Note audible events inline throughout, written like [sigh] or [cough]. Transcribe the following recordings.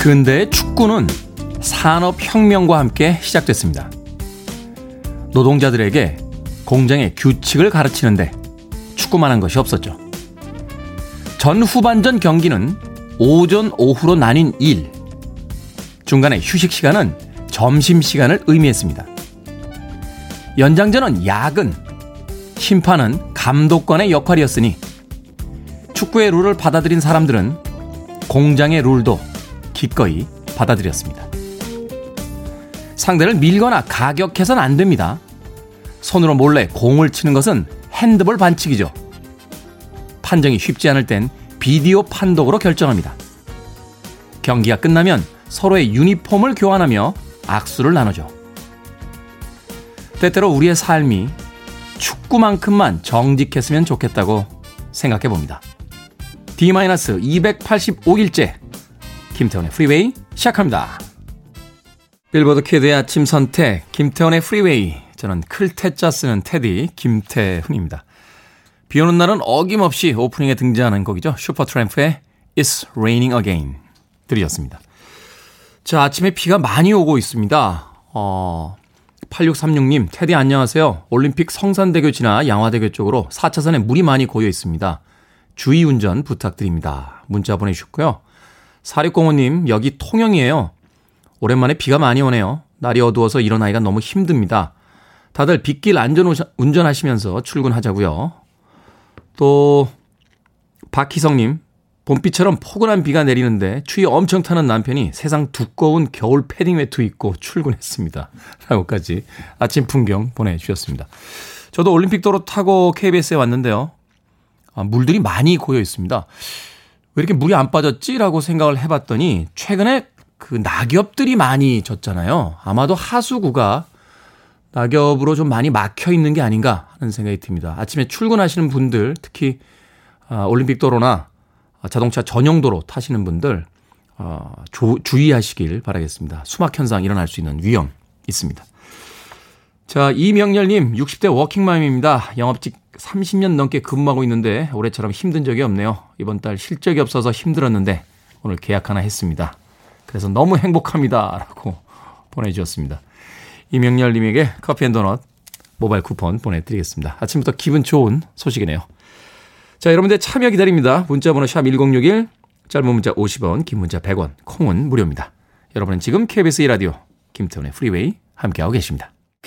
근대 축구는 산업혁명과 함께 시작됐습니다. 노동자들에게 공장의 규칙을 가르치는데 축구만 한 것이 없었죠. 전 후반전 경기는 오전, 오후로 나뉜 일. 중간에 휴식 시간은 점심 시간을 의미했습니다. 연장전은 야근, 심판은 감독관의 역할이었으니 축구의 룰을 받아들인 사람들은 공장의 룰도 기꺼이 받아들였습니다. 상대를 밀거나 가격해서는 안 됩니다. 손으로 몰래 공을 치는 것은 핸드볼 반칙이죠. 판정이 쉽지 않을 땐 비디오 판독으로 결정합니다. 경기가 끝나면 서로의 유니폼을 교환하며 악수를 나누죠. 때때로 우리의 삶이 축구만큼만 정직했으면 좋겠다고 생각해 봅니다. D-285일째 김태훈의 프리웨이 시작합니다. 빌보드 키드의 아침 선택 김태훈의 프리웨이 저는 클 태 자 쓰는 태디 김태훈입니다. 비 오는 날은 어김없이 오프닝에 등장하는 곡이죠. 슈퍼트램프의 It's Raining Again 들으셨습니다. 자 아침에 비가 많이 오고 있습니다. 어, 8636님 테디 안녕하세요. 올림픽 성산대교 지나 양화대교 쪽으로 4차선에 물이 많이 고여 있습니다. 주의 운전 부탁드립니다. 문자 보내주셨고요. 4605님, 여기 통영이에요. 오랜만에 비가 많이 오네요. 날이 어두워서 일어나기가 너무 힘듭니다. 다들 빗길 안전 운전하시면서 출근하자고요. 또 박희성님, 봄비처럼 포근한 비가 내리는데 추위 엄청 타는 남편이 세상 두꺼운 겨울 패딩 외투 입고 출근했습니다. [laughs] 라고까지 아침 풍경 보내주셨습니다. 저도 올림픽 도로 타고 KBS에 왔는데요. 아, 물들이 많이 고여 있습니다. 왜 이렇게 물이 안 빠졌지라고 생각을 해봤더니 최근에 그 낙엽들이 많이 졌잖아요. 아마도 하수구가 낙엽으로 좀 많이 막혀 있는 게 아닌가 하는 생각이 듭니다. 아침에 출근하시는 분들, 특히 아, 올림픽 도로나 자동차 전용 도로 타시는 분들 어, 조, 주의하시길 바라겠습니다. 수막 현상 일어날 수 있는 위험 있습니다. 자, 이명렬님, 60대 워킹맘입니다. 영업직 30년 넘게 근무하고 있는데 올해처럼 힘든 적이 없네요. 이번 달 실적이 없어서 힘들었는데 오늘 계약 하나 했습니다. 그래서 너무 행복합니다. 라고 [laughs] 보내주셨습니다. 이명렬님에게 커피 앤 도넛 모바일 쿠폰 보내드리겠습니다. 아침부터 기분 좋은 소식이네요. 자, 여러분들 참여 기다립니다. 문자번호 샵 1061, 짧은 문자 50원, 긴 문자 100원, 콩은 무료입니다. 여러분은 지금 KBS 2라디오 김태훈의 프리웨이 함께하고 계십니다.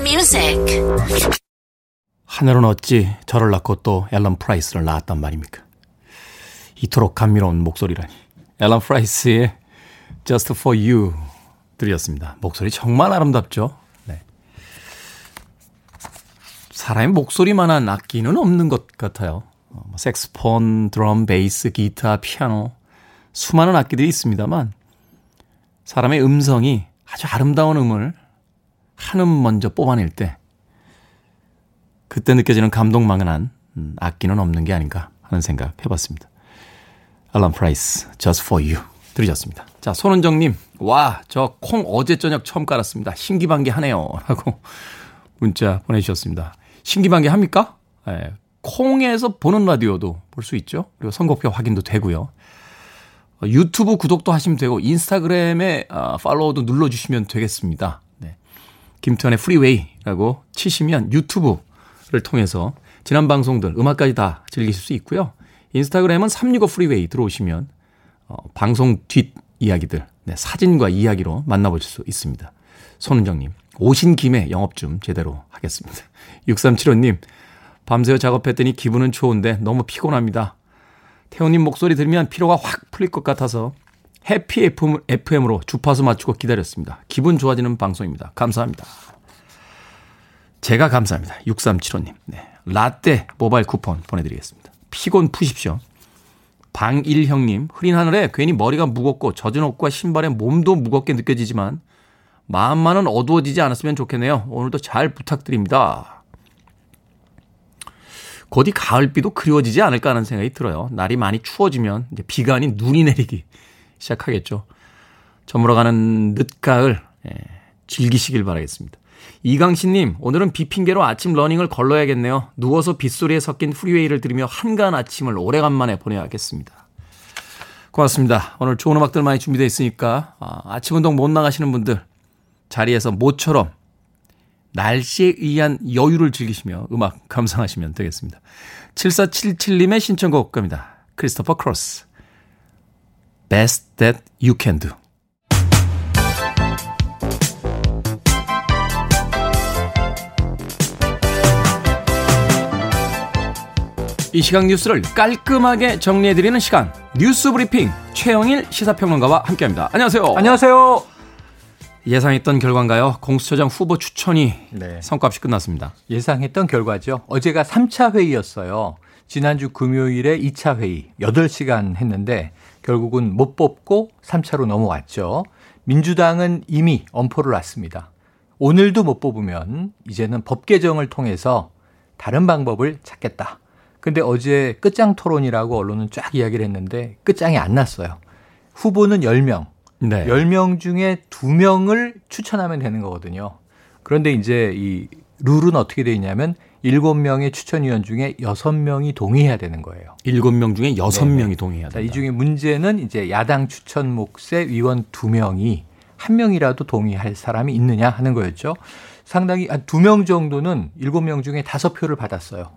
music. 하늘은 어찌 저를 낳고 또 앨런 프라이스를 낳았단 말입니까? 이토록 감미로운 목소리라니. 앨런 프라이스의 Just for You 들으셨습니다. 목소리 정말 아름답죠? 네. 사람의 목소리만한 악기는 없는 것 같아요. 어, 뭐 색소폰, 드럼, 베이스, 기타, 피아노 수많은 악기들이 있습니다만 사람의 음성이 아주 아름다운 음을 한음 먼저 뽑아낼 때 그때 느껴지는 감동만한 음, 악기는 없는 게 아닌가 하는 생각 해봤습니다. 앨런 프라이스, Just for You 들으셨습니다. 자, 손은정님, 와, 저 콩 어제 저녁 처음 깔았습니다. 신기방기 하네요. [laughs] 라고 문자 보내주셨습니다. 신기방기 합니까? 네, 콩에서 보는 라디오도 볼 수 있죠. 그리고 선곡표 확인도 되고요. 유튜브 구독도 하시면 되고 인스타그램에 아, 팔로우도 눌러주시면 되겠습니다. 김태훈의 프리웨이라고 치시면 유튜브를 통해서 지난 방송들 음악까지 다 즐기실 수 있고요. 인스타그램은 365 프리웨이 들어오시면 어, 방송 뒷 이야기들 네, 사진과 이야기로 만나보실 수 있습니다. 손은정님 오신 김에 영업 좀 제대로 하겠습니다. [laughs] 6375님 밤새워 작업했더니 기분은 좋은데 너무 피곤합니다. 태훈님 목소리 들으면 피로가 확 풀릴 것 같아서 해피 FM으로 주파수 맞추고 기다렸습니다. 기분 좋아지는 방송입니다. 감사합니다. 제가 감사합니다. 6375님. 네. 라떼 모바일 쿠폰 보내드리겠습니다. 피곤 푸십시오. 방일형님, 흐린 하늘에 괜히 머리가 무겁고 젖은 옷과 신발에 몸도 무겁게 느껴지지만 마음만은 어두워지지 않았으면 좋겠네요. 오늘도 잘 부탁드립니다. 곧이 가을비도 그리워지지 않을까 하는 생각이 들어요. 날이 많이 추워지면 이제 비가 아닌 눈이 내리기 시작하겠죠. 저물어가는 늦가을 예, 즐기시길 바라겠습니다. 이강신님, 오늘은 비 핑계로 아침 러닝을 걸러야겠네요. 누워서 빗소리에 섞인 프리웨이를 들으며 한가한 아침을 오래간만에 보내야겠습니다. 고맙습니다. 오늘 좋은 음악들 많이 준비되어 있으니까 아, 아침 운동 못 나가시는 분들 자리에서 모처럼 날씨에 의한 여유를 즐기시며 음악 감상하시면 되겠습니다. 7477님의 신청곡 겁니다. 크리스토퍼 크로스. Best That You Can Do. 이 시각 뉴스를 깔끔하게 정리해드리는 시간 뉴스 브리핑 최영일 시사평론가와 함께합니다. 안녕하세요. 안녕하세요. 예상했던 결과인가요? 공수처장 후보 추천이 네. 성과없이 끝났습니다. 예상했던 결과죠. 어제가 3차 회의였어요. 지난주 금요일에 2차 회의 8시간 했는데 결국은 못 뽑고 3차로 넘어왔죠. 민주당은 이미 엄포를 놨습니다. 오늘도 못 뽑으면 이제는 법 개정을 통해서 다른 방법을 찾겠다. 근데 어제 끝장 토론이라고 언론은 쫙 이야기를 했는데 끝장이 안 났어요. 후보는 10명. 네. 10명 중에 2명을 추천하면 되는 거거든요. 그런데 이제 이 룰은 어떻게 돼 있냐면 7명의 추천위원 중에 6명이 동의해야 되는 거예요. 7명 중에 6명이 네. 동의해야 된다. 이 중에 문제는 이제 야당 추천 몫의 위원 2명이 한 명이라도 동의할 사람이 있느냐 하는 거였죠. 상당히 한 2명 정도는 7명 중에 5표를 받았어요.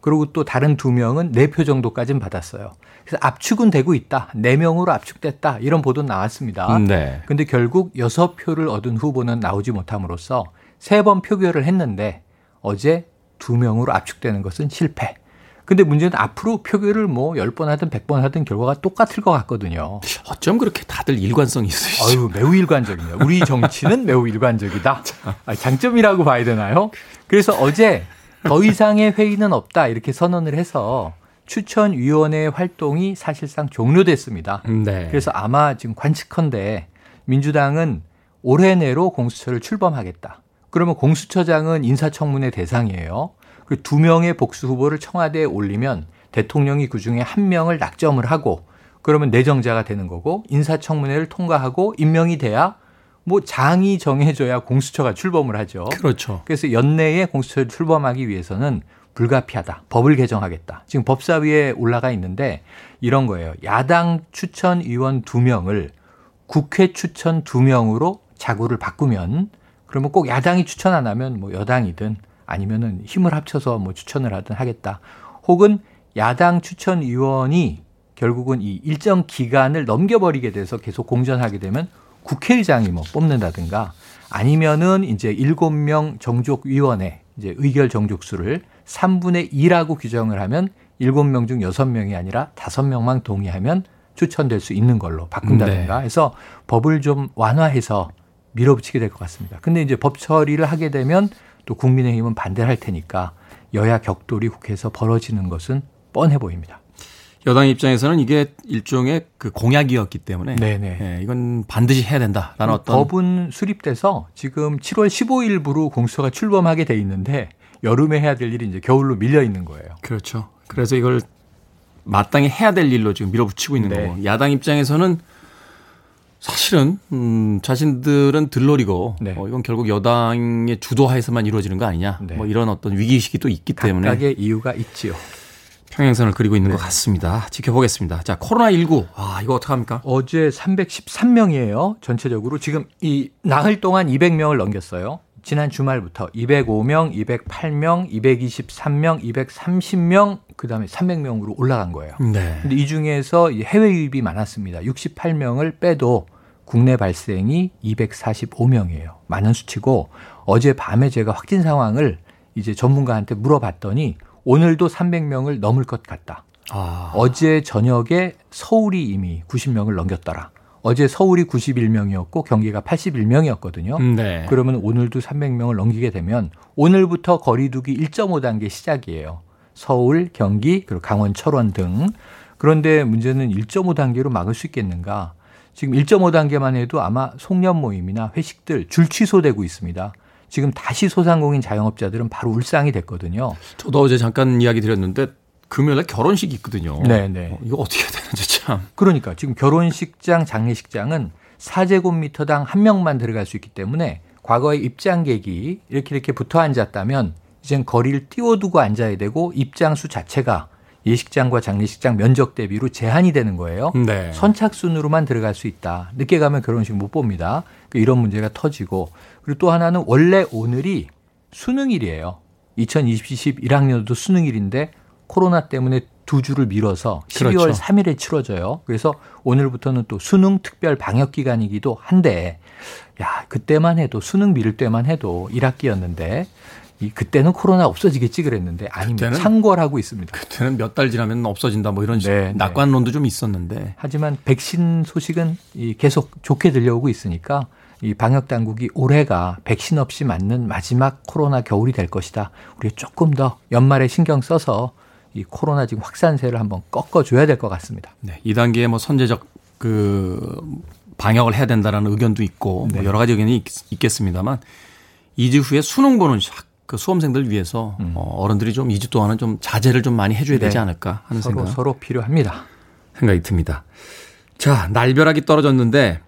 그리고 또 다른 두 명은 네표 정도까지는 받았어요. 그래서 압축은 되고 있다. 네 명으로 압축됐다. 이런 보도 나왔습니다. 네. 근데 결국 여섯 표를 얻은 후보는 나오지 못함으로써 세 번 표결을 했는데 어제 두 명으로 압축되는 것은 실패. 근데 문제는 앞으로 표결을 뭐 10번 하든 100번 하든 결과가 똑같을 것 같거든요. 어쩜 그렇게 다들 일관성이 있으시죠? 아유, 매우 일관적이네요. 우리 정치는 매우 일관적이다. [laughs] 장점이라고 봐야 되나요? 그래서 어제 더 이상의 회의는 없다 이렇게 선언을 해서 추천위원회 활동이 사실상 종료됐습니다. 네. 그래서 아마 지금 관측컨대 민주당은 올해 내로 공수처를 출범하겠다. 그러면 공수처장은 인사청문회 대상이에요. 그 두 명의 복수 후보를 청와대에 올리면 대통령이 그 중에 한 명을 낙점을 하고 그러면 내정자가 되는 거고 인사청문회를 통과하고 임명이 돼야 뭐 장이 정해져야 공수처가 출범을 하죠. 그렇죠. 그래서 연내에 공수처를 출범하기 위해서는 불가피하다. 법을 개정하겠다. 지금 법사위에 올라가 있는데 이런 거예요. 야당 추천 의원 두명을 국회 추천 두명으로 자구를 바꾸면 그러면 꼭 야당이 추천 안 하면 뭐 여당이든 아니면은 힘을 합쳐서 뭐 추천을 하든 하겠다. 혹은 야당 추천 의원이 결국은 이 일정 기간을 넘겨버리게 돼서 계속 공전하게 되면 국회의장이 뭐 뽑는다든가 아니면은 이제 일곱 명 정족위원회 이제 의결 정족수를 3분의 2라고 규정을 하면 일곱 명중 여섯 명이 아니라 다섯 명만 동의하면 추천될 수 있는 걸로 바꾼다든가 네. 해서 법을 좀 완화해서 밀어붙이게 될 것 같습니다. 근데 이제 법 처리를 하게 되면 또 국민의힘은 반대를 할 테니까 여야 격돌이 국회에서 벌어지는 것은 뻔해 보입니다. 여당 입장에서는 이게 일종의 그 공약이었기 때문에 네네. 예, 이건 반드시 해야 된다라는 어떤 법은 수립돼서 지금 7월 15일부로 공수처가 출범하게 돼 있는데 여름에 해야 될 일이 이제 겨울로 밀려 있는 거예요. 그렇죠. 그래서 이걸 마땅히 해야 될 일로 지금 밀어붙이고 있는 네. 거고 야당 입장에서는 사실은 음, 자신들은 들러리고 네. 어, 이건 결국 여당의 주도하에서만 이루어지는 거 아니냐 네. 뭐 이런 어떤 위기 의식이 또 있기 때문에 각각의 이유가 있지요. 평행선을 그리고 있는 네. 것 같습니다. 지켜보겠습니다. 자, 코로나19. 아, 이거 어떡합니까? 어제 313명이에요. 전체적으로. 지금 이 나흘 동안 200명을 넘겼어요. 지난 주말부터 205명, 208명, 223명, 230명, 그 다음에 300명으로 올라간 거예요. 네. 근데 이 중에서 해외 유입이 많았습니다. 68명을 빼도 국내 발생이 245명이에요. 많은 수치고 어제 밤에 제가 확진 상황을 이제 전문가한테 물어봤더니 오늘도 300명을 넘을 것 같다. 아. 어제 저녁에 서울이 이미 90명을 넘겼더라. 어제 서울이 91명이었고 경기가 81명이었거든요. 네. 그러면 오늘도 300명을 넘기게 되면 오늘부터 거리두기 1.5단계 시작이에요. 서울, 경기, 그리고 강원, 철원 등. 그런데 문제는 1.5단계로 막을 수 있겠는가? 지금 1.5단계만 해도 아마 송년 모임이나 회식들 줄 취소되고 있습니다. 지금 다시 소상공인 자영업자들은 바로 울상이 됐거든요. 저도 어제 잠깐 이야기 드렸는데 금요일에 결혼식이 있거든요. 네네. 어, 이거 어떻게 해야 되는지 참. 그러니까 지금 결혼식장, 장례식장은 4제곱미터당 한 명만 들어갈 수 있기 때문에 과거에 입장객이 이렇게 이렇게 붙어 앉았다면 이젠 거리를 띄워두고 앉아야 되고 입장수 자체가 예식장과 장례식장 면적 대비로 제한이 되는 거예요. 네. 선착순으로만 들어갈 수 있다. 늦게 가면 결혼식 못 봅니다. 그러니까 이런 문제가 터지고 그리고 또 하나는 원래 오늘이 수능일이에요. 2020 1학년도 수능일인데 코로나 때문에 두 주를 미뤄서 12월 그렇죠. 3일에 치러져요. 그래서 오늘부터는 또 수능 특별 방역 기간이기도 한데 야, 그때만 해도 수능 미룰 때만 해도 1학기였는데 이 그때는 코로나 없어지겠지 그랬는데 아닙니다. 그때는 창궐하고 있습니다. 그때는 몇 달 지나면 없어진다 뭐 이런 네, 네. 낙관론도 좀 있었는데 하지만 백신 소식은 이 계속 좋게 들려오고 있으니까 이 방역 당국이 올해가 백신 없이 맞는 마지막 코로나 겨울이 될 것이다. 우리 조금 더 연말에 신경 써서 이 코로나 지금 확산세를 한번 꺾어줘야 될 것 같습니다. 네, 2단계의 뭐 선제적 그 방역을 해야 된다라는 의견도 있고 네. 뭐 여러 가지 의견이 있, 겠습니다만 2주 후에 수능 보는 학- 그 수험생들 위해서 어, 어른들이 좀 2주 동안은 좀 자제를 좀 많이 해줘야 되지 음. 네. 않을까 하는 서로 생각 서로 필요합니다. 생각이 듭니다. 자, 날벼락이 떨어졌는데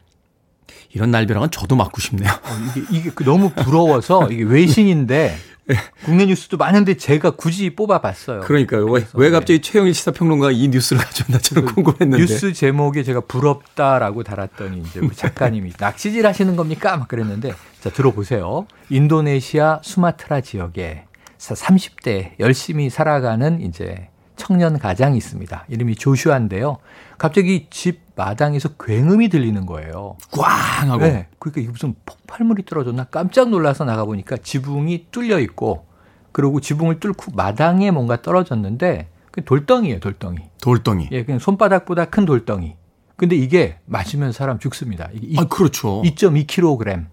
이런 날벼락은 저도 맞고 싶네요. 이게, 이게 그 너무 부러워서 이게 외신인데 [laughs] 국내 뉴스도 많은데 제가 굳이 뽑아봤어요. 그러니까요. 왜, 왜 갑자기 최영일 시사평론가가 이 뉴스를 가져왔나 저는 궁금했는데. 뉴스 제목에 제가 부럽다라고 달았더니 이제 우리 작가님이 [laughs] 낚시질 하시는 겁니까? 막 그랬는데 자 들어보세요. 인도네시아 수마트라 지역에 30대 열심히 살아가는 이제 청년 가장이 있습니다. 이름이 조슈아인데요. 갑자기 집 마당에서 굉음이 들리는 거예요. 꽝 하고. 네. 그러니까 이게 무슨 폭발물이 떨어졌나 깜짝 놀라서 나가 보니까 지붕이 뚫려 있고 그리고 지붕을 뚫고 마당에 뭔가 떨어졌는데 그 돌덩이에요, 돌덩이. 돌덩이. 예, 그냥 손바닥보다 큰 돌덩이. 근데 이게 맞으면 사람 죽습니다. 이게 아, 그렇죠. 2.2kg.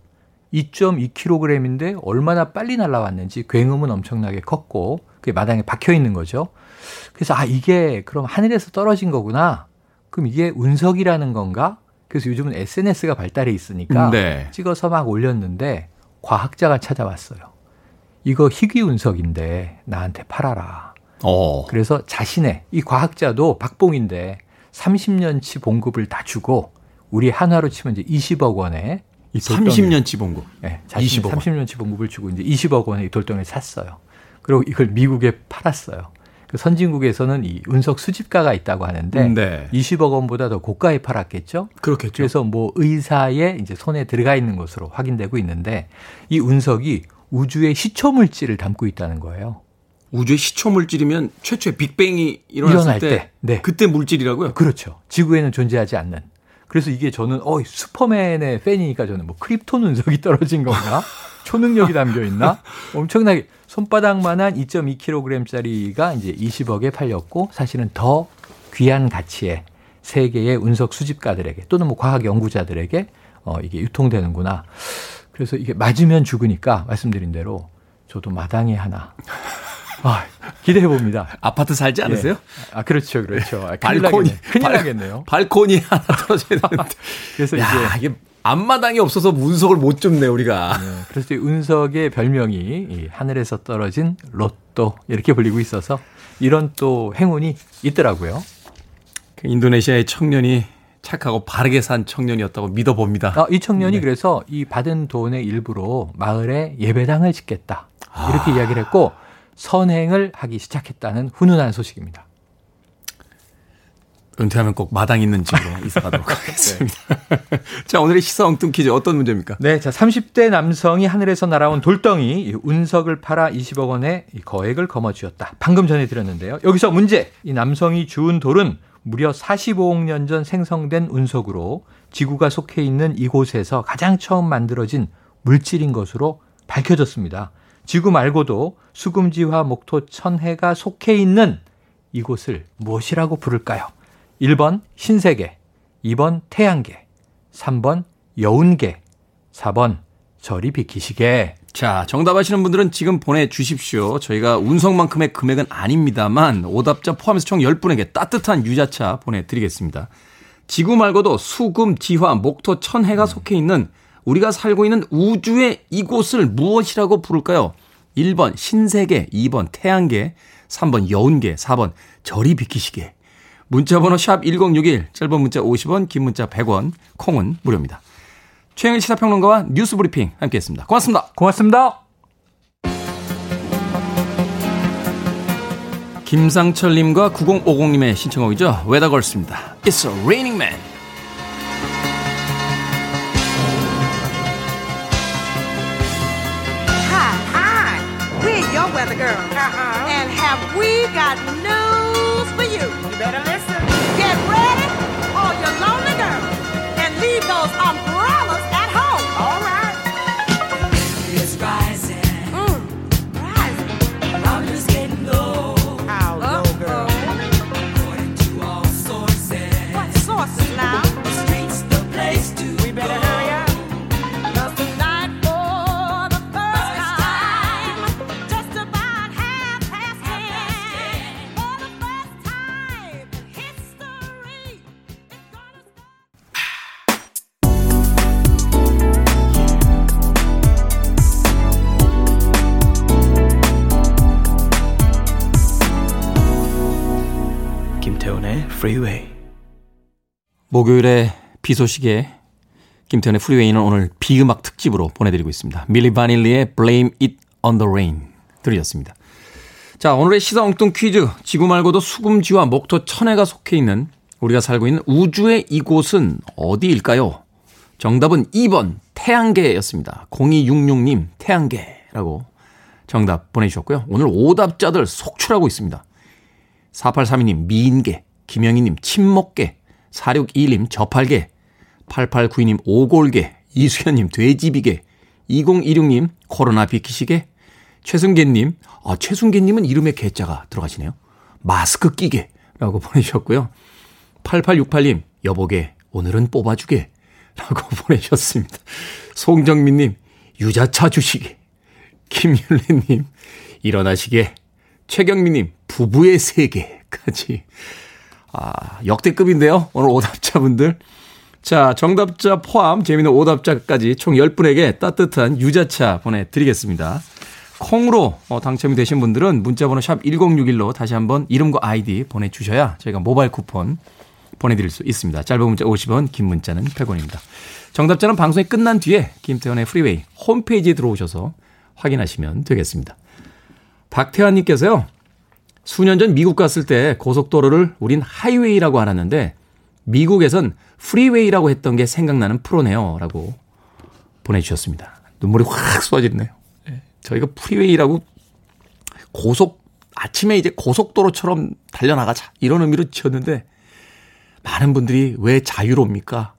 2.2kg인데 얼마나 빨리 날아왔는지 굉음은 엄청나게 컸고 그게 마당에 박혀 있는 거죠. 그래서 아 이게 그럼 하늘에서 떨어진 거구나. 그럼 이게 운석이라는 건가? 그래서 요즘은 SNS가 발달해 있으니까 네. 찍어서 막 올렸는데 과학자가 찾아왔어요. 이거 희귀 운석인데 나한테 팔아라. 어. 그래서 자신의 이 과학자도 박봉인데 30년치 봉급을 다 주고 우리 한화로 치면 이제 20억 원에 이 돌덩이를- 30년치 봉급. 네, 자신이 20억 원. 30년치 봉급을 주고 이제 20억 원의 이 돌덩이를 샀어요. 그리고 이걸 미국에 팔았어요. 그 선진국에서는 이 운석 수집가가 있다고 하는데 네. 20억 원보다 더 고가에 팔았겠죠. 그렇겠죠. 그래서 뭐 의사의 이제 손에 들어가 있는 것으로 확인되고 있는데 이 운석이 우주의 시초 물질을 담고 있다는 거예요. 우주의 시초 물질이면 최초의 빅뱅이 일어났을 일어날 때, 때, 네. 그때 물질이라고요? 그렇죠. 지구에는 존재하지 않는. 그래서 이게 저는 어 슈퍼맨의 팬이니까 저는 뭐 크립톤 운석이 떨어진 건가? [laughs] 초능력이 담겨 있나? 엄청나게 손바닥만한 2.2kg짜리가 이제 20억에 팔렸고 사실은 더 귀한 가치의 세계의 운석 수집가들에게 또는 뭐 과학 연구자들에게 어 이게 유통되는구나. 그래서 이게 맞으면 죽으니까 말씀드린 대로 저도 마당에 하나 [laughs] 아, 기대해 봅니다. 아파트 살지 않으세요? 아, 그렇죠, 그렇죠. 아, 큰일 발코니. 나겠네. 큰일 발- 나겠네요. 발코니 하나 떨어져야 되는데. [laughs] 그래서 야, 이제 이게 앞마당이 없어서 운석을 못 줍네, 우리가. 네, 그래서 이 운석의 별명이 이 하늘에서 떨어진 로또 이렇게 불리고 있어서 이런 또 행운이 있더라고요. 그 인도네시아의 청년이 착하고 바르게 산 청년이었다고 믿어봅니다. 아, 이 청년이 그래서 이 받은 돈의 일부로 마을에 예배당을 짓겠다. 이렇게 이야기를 했고 선행을 하기 시작했다는 훈훈한 소식입니다. 은퇴하면 꼭 마당 있는 집으로 [laughs] 이사 가도록 하겠습니다. [laughs] 자, 오늘의 시사 엉뚱 퀴즈 어떤 문제입니까? 네, 자 30대 남성이 하늘에서 날아온 돌덩이 이 운석을 팔아 20억 원의 이 거액을 거머쥐었다. 방금 전에 드렸는데요. 여기서 문제. 이 남성이 주운 돌은 무려 45억 년 전 생성된 운석으로 지구가 속해 있는 이곳에서 가장 처음 만들어진 물질인 것으로 밝혀졌습니다. 지구 말고도 수금지화 목토 천해가 속해 있는 이곳을 무엇이라고 부를까요? 1번 신세계, 2번 태양계, 3번 여운게, 4번 저리 비키시게. 자, 정답 아시는 분들은 지금 보내주십시오. 저희가 운성만큼의 금액은 아닙니다만 오답자 포함해서 총 10분에게 따뜻한 유자차 보내드리겠습니다. 지구 말고도 수금, 지화, 목토, 천해가 속해 있는 우리가 살고 있는 우주의 이곳을 무엇이라고 부를까요? 1번 신세계, 2번 태양계, 3번 여운계, 4번 저리 비키시게. 문자번호 샵 1061, 짧은 문자 50원, 긴 문자 100원, 콩은 무료입니다. 최영일 시사평론가와 뉴스 브리핑 함께했습니다. 고맙습니다. 고맙습니다. 김상철님과 9050님의 신청곡이죠. 웨더걸스입니다. It's Raining Men. Freeway. 목요일에 비 소식에 김태현의 프리웨이는 오늘 비 음악 특집으로 보내드리고 있습니다. 밀리 바닐리의 Blame It on the Rain 들으셨습니다. 자, 오늘의 시사 엉뚱 퀴즈. 지구 말고도 수금지와 목토 천해가 속해 있는 우리가 살고 있는 우주의 이곳은 어디일까요? 정답은 2번 태양계였습니다. 0266님 태양계라고 정답 보내주셨고요. 오늘 오답자들 속출하고 있습니다. 4832님 미인계, 김영희님 침묵계, 4621님 저팔계, 8892님 오골계, 이수현님 돼지비계, 2026님 코로나 비키시계, 최승계님, 아, 최승계님은 이름에 개자가 들어가시네요. 마스크 끼게라고 [laughs] 보내주셨고요. 8868님, 여보게, 오늘은 뽑아주게. 라고 [laughs] 보내주셨습니다. 송정민님, 유자차 주시게. 김윤래님, 일어나시게. 최경민님, 부부의 세계까지. 아, 역대급인데요. 오늘 오답자분들. 자, 정답자 포함 재미있는 오답자까지 총 10분에게 따뜻한 유자차 보내드리겠습니다. 콩으로 어, 당첨이 되신 분들은 문자번호 샵 1061로 다시 한번 이름과 아이디 보내주셔야 저희가 모바일 쿠폰 보내드릴 수 있습니다. 짧은 문자 50원, 긴 문자는 100원입니다. 정답자는 방송이 끝난 뒤에 김태훈의 프리웨이 홈페이지에 들어오셔서 확인하시면 되겠습니다. 박태환님께서요. 수년 전 미국 갔을 때 고속도로를 우린 하이웨이라고 알았는데 미국에선 freeway라고 했던 게 생각나는 프로네요. 라고 보내주셨습니다. 눈물이 확 쏟아지네요. 저희가 프리웨이라고 고속, 아침에 이제 고속도로처럼 달려나가자. 이런 의미로 지었는데 많은 분들이 왜 자유로입니까?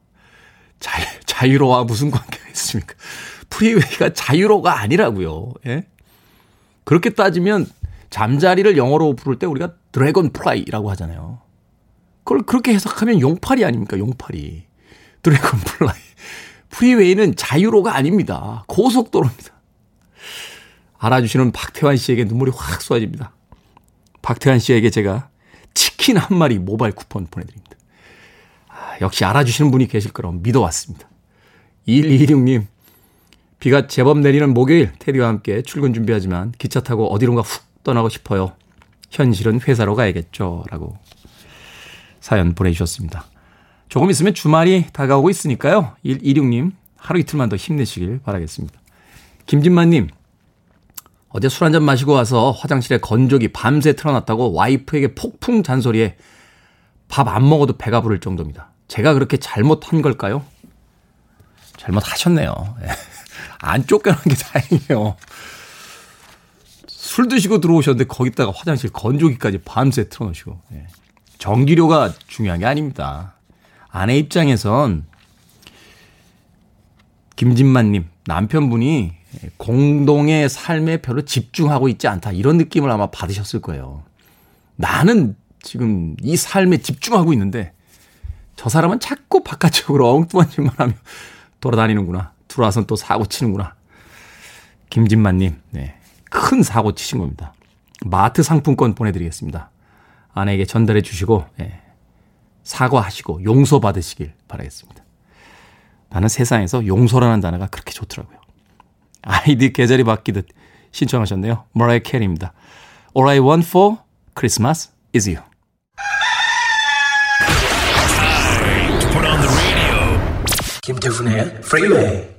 자, 자유로와 무슨 관계가 있습니까? 프리웨이가 자유로가 아니라고요. 예? 그렇게 따지면 잠자리를 영어로 부를 때 우리가 dragonfly라고 하잖아요. 그걸 그렇게 해석하면 용팔이 아닙니까? 용팔이. dragonfly. 프리웨이는 자유로가 아닙니다. 고속도로입니다. 알아주시는 박태환 씨에게 눈물이 확 쏟아집니다. 박태환 씨에게 제가 치킨 한 마리 모바일 쿠폰 보내드립니다. 아, 역시 알아주시는 분이 계실 거라고 믿어왔습니다. 1226님, 비가 제법 내리는 목요일 테디와 함께 출근 준비하지만 기차 타고 어디론가 훅 떠나고 싶어요. 현실은 회사로 가야겠죠. 라고 사연 보내주셨습니다. 조금 있으면 주말이 다가오고 있으니까요. 126님, 하루 이틀만 더 힘내시길 바라겠습니다. 김진만님, 어제 술 한잔 마시고 와서 화장실에 건조기 밤새 틀어놨다고 와이프에게 폭풍 잔소리에 밥 안 먹어도 배가 부를 정도입니다. 제가 그렇게 잘못한 걸까요? 잘못하셨네요. 예. 안 쫓겨난 게 다행이에요. 술 드시고 들어오셨는데 거기다가 화장실 건조기까지 밤새 틀어놓으시고. 예. 전기료가 중요한 게 아닙니다. 아내 입장에선 김진만님 남편분이 공동의 삶에 별로 집중하고 있지 않다 이런 느낌을 아마 받으셨을 거예요. 나는 지금 이 삶에 집중하고 있는데 저 사람은 자꾸 바깥쪽으로 엉뚱한 짓만 하며 돌아다니는구나. 들어와선 또 사고 치는구나. 김진만님, 네. 큰 사고 치신 겁니다. 마트 상품권 보내드리겠습니다. 아내에게 전달해 주시고, 예, 사과하시고 용서 받으시길 바라겠습니다. 나는 세상에서 용서라는 단어가 그렇게 좋더라고요. 아이디 계절이 바뀌듯 신청하셨네요. 머라이 캐리입니다. All I want for Christmas is you. 김태훈의 Freeway. 가위바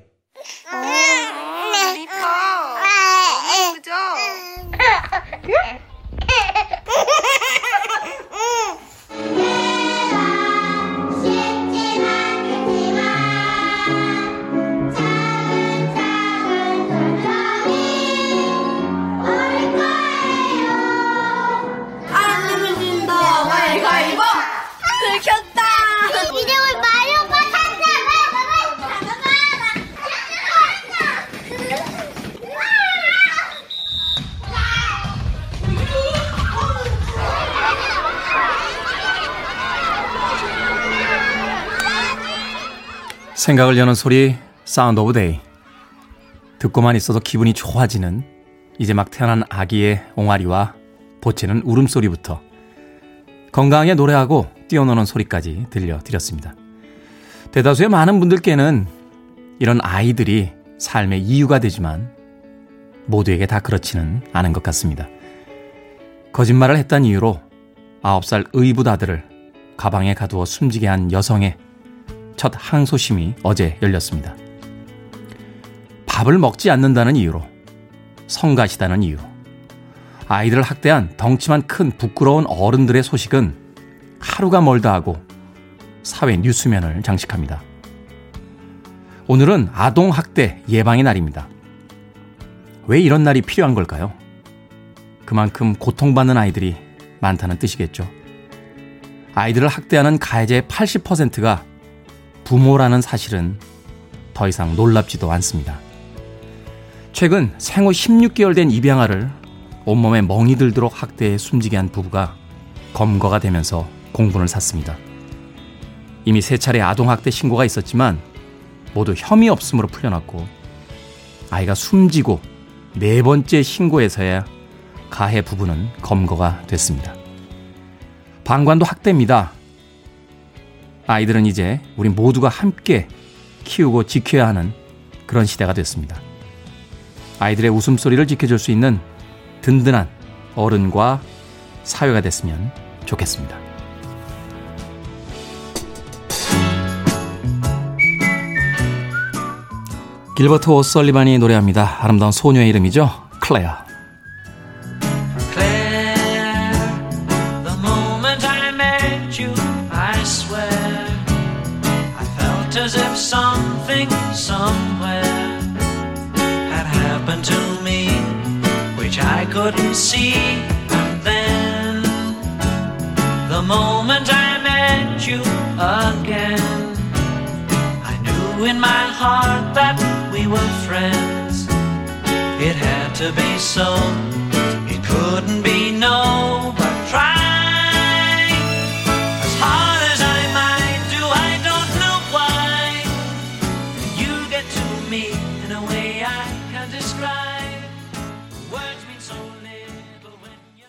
생각을 여는 소리 Sound of Day 듣고만 있어도 기분이 좋아지는 이제 막 태어난 아기의 옹알이와 보채는 울음소리부터 건강하게 노래하고 뛰어노는 소리까지 들려드렸습니다. 대다수의 많은 분들께는 이런 아이들이 삶의 이유가 되지만 모두에게 다 그렇지는 않은 것 같습니다. 거짓말을 했던 이유로 9살 의붓 아들을 가방에 가두어 숨지게 한 여성의 첫 항소심이 어제 열렸습니다. 밥을 먹지 않는다는 이유로, 성가시다는 이유로, 아이들을 학대한 덩치만 큰 부끄러운 어른들의 소식은 하루가 멀다 하고 사회 뉴스면을 장식합니다. 오늘은 아동학대 예방의 날입니다. 왜 이런 날이 필요한 걸까요? 그만큼 고통받는 아이들이 많다는 뜻이겠죠. 아이들을 학대하는 가해자의 80%가 부모라는 사실은 더 이상 놀랍지도 않습니다. 최근 생후 16개월 된 입양아를 온몸에 멍이 들도록 학대해 숨지게 한 부부가 검거가 되면서 공분을 샀습니다. 이미 세 차례 아동학대 신고가 있었지만 모두 혐의 없음으로 풀려났고 아이가 숨지고 네 번째 신고에서야 가해 부부는 검거가 됐습니다. 방관도 학대입니다. 아이들은 이제 우리 모두가 함께 키우고 지켜야 하는 그런 시대가 됐습니다. 아이들의 웃음소리를 지켜줄 수 있는 든든한 어른과 사회가 됐으면 좋겠습니다. 길버트 오설리반이 노래합니다. 아름다운 소녀의 이름이죠. 클레어. so. It couldn't be no, but try as hard as I might do. I don't know why you get to me in a way I can't describe. Words mean so little when you.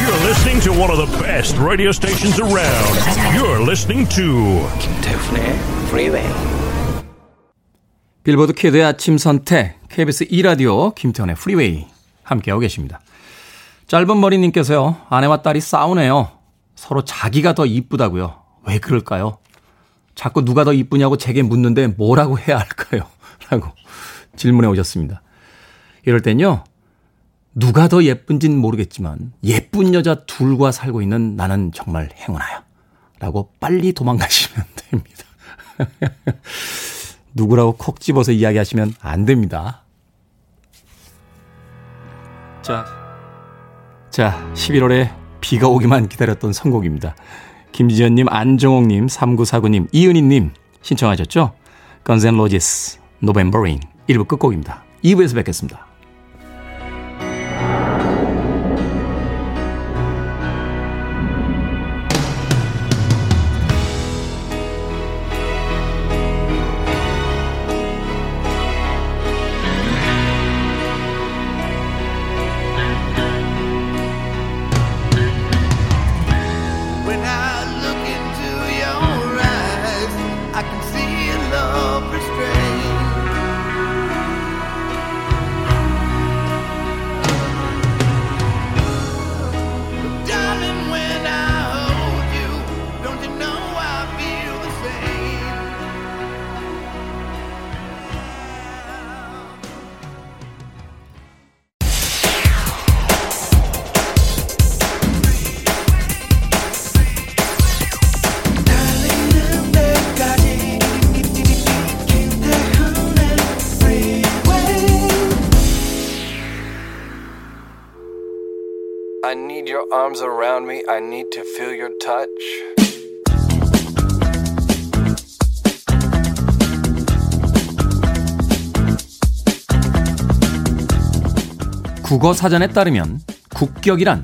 You're listening to one of the best radio stations around. You're listening to 김태훈의 Freeway. 빌보드 키드의 아침 선택 KBS 2라디오 김태원의 프리웨이 함께하고 계십니다. 짧은 머리님께서요. 아내와 딸이 싸우네요. 서로 자기가 더 이쁘다고요. 왜 그럴까요? 자꾸 누가 더 이쁘냐고 제게 묻는데 뭐라고 해야 할까요? [laughs] 라고 질문해 오셨습니다. 이럴 땐요. 누가 더 예쁜진 모르겠지만 예쁜 여자 둘과 살고 있는 나는 정말 행운아야. 라고 빨리 도망가시면 [laughs] 됩니다. [laughs] 누구라고 콕 집어서 이야기하시면 안 됩니다. 자, 자, 11월에 비가 오기만 기다렸던 선곡입니다. 김지현님, 안정옥님, 3949님, 이은희님 신청하셨죠? 건센 로지스, 노벤버린 1부 끝곡입니다. 2부에서 뵙겠습니다. I need to feel your touch. 국어 사전에 따르면 국격이란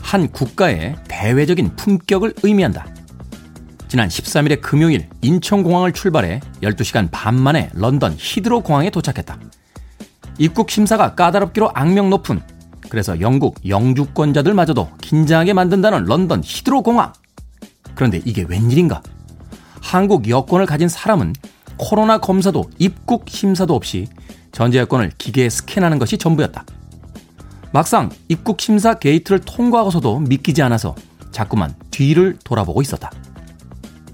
한 국가의 대외적인 품격을 의미한다. 지난 13일의 금요일 인천공항을 출발해 12시간 반 만에 런던 히드로 공항에 도착했다. 입국 심사가 까다롭기로 악명 높은 그래서 영국 영주권자들마저도 긴장하게 만든다는 런던 히드로 공항. 그런데 이게 웬일인가? 한국 여권을 가진 사람은 코로나 검사도 입국 심사도 없이 전제 여권을 기계에 스캔하는 것이 전부였다. 막상 입국 심사 게이트를 통과하고서도 믿기지 않아서 자꾸만 뒤를 돌아보고 있었다.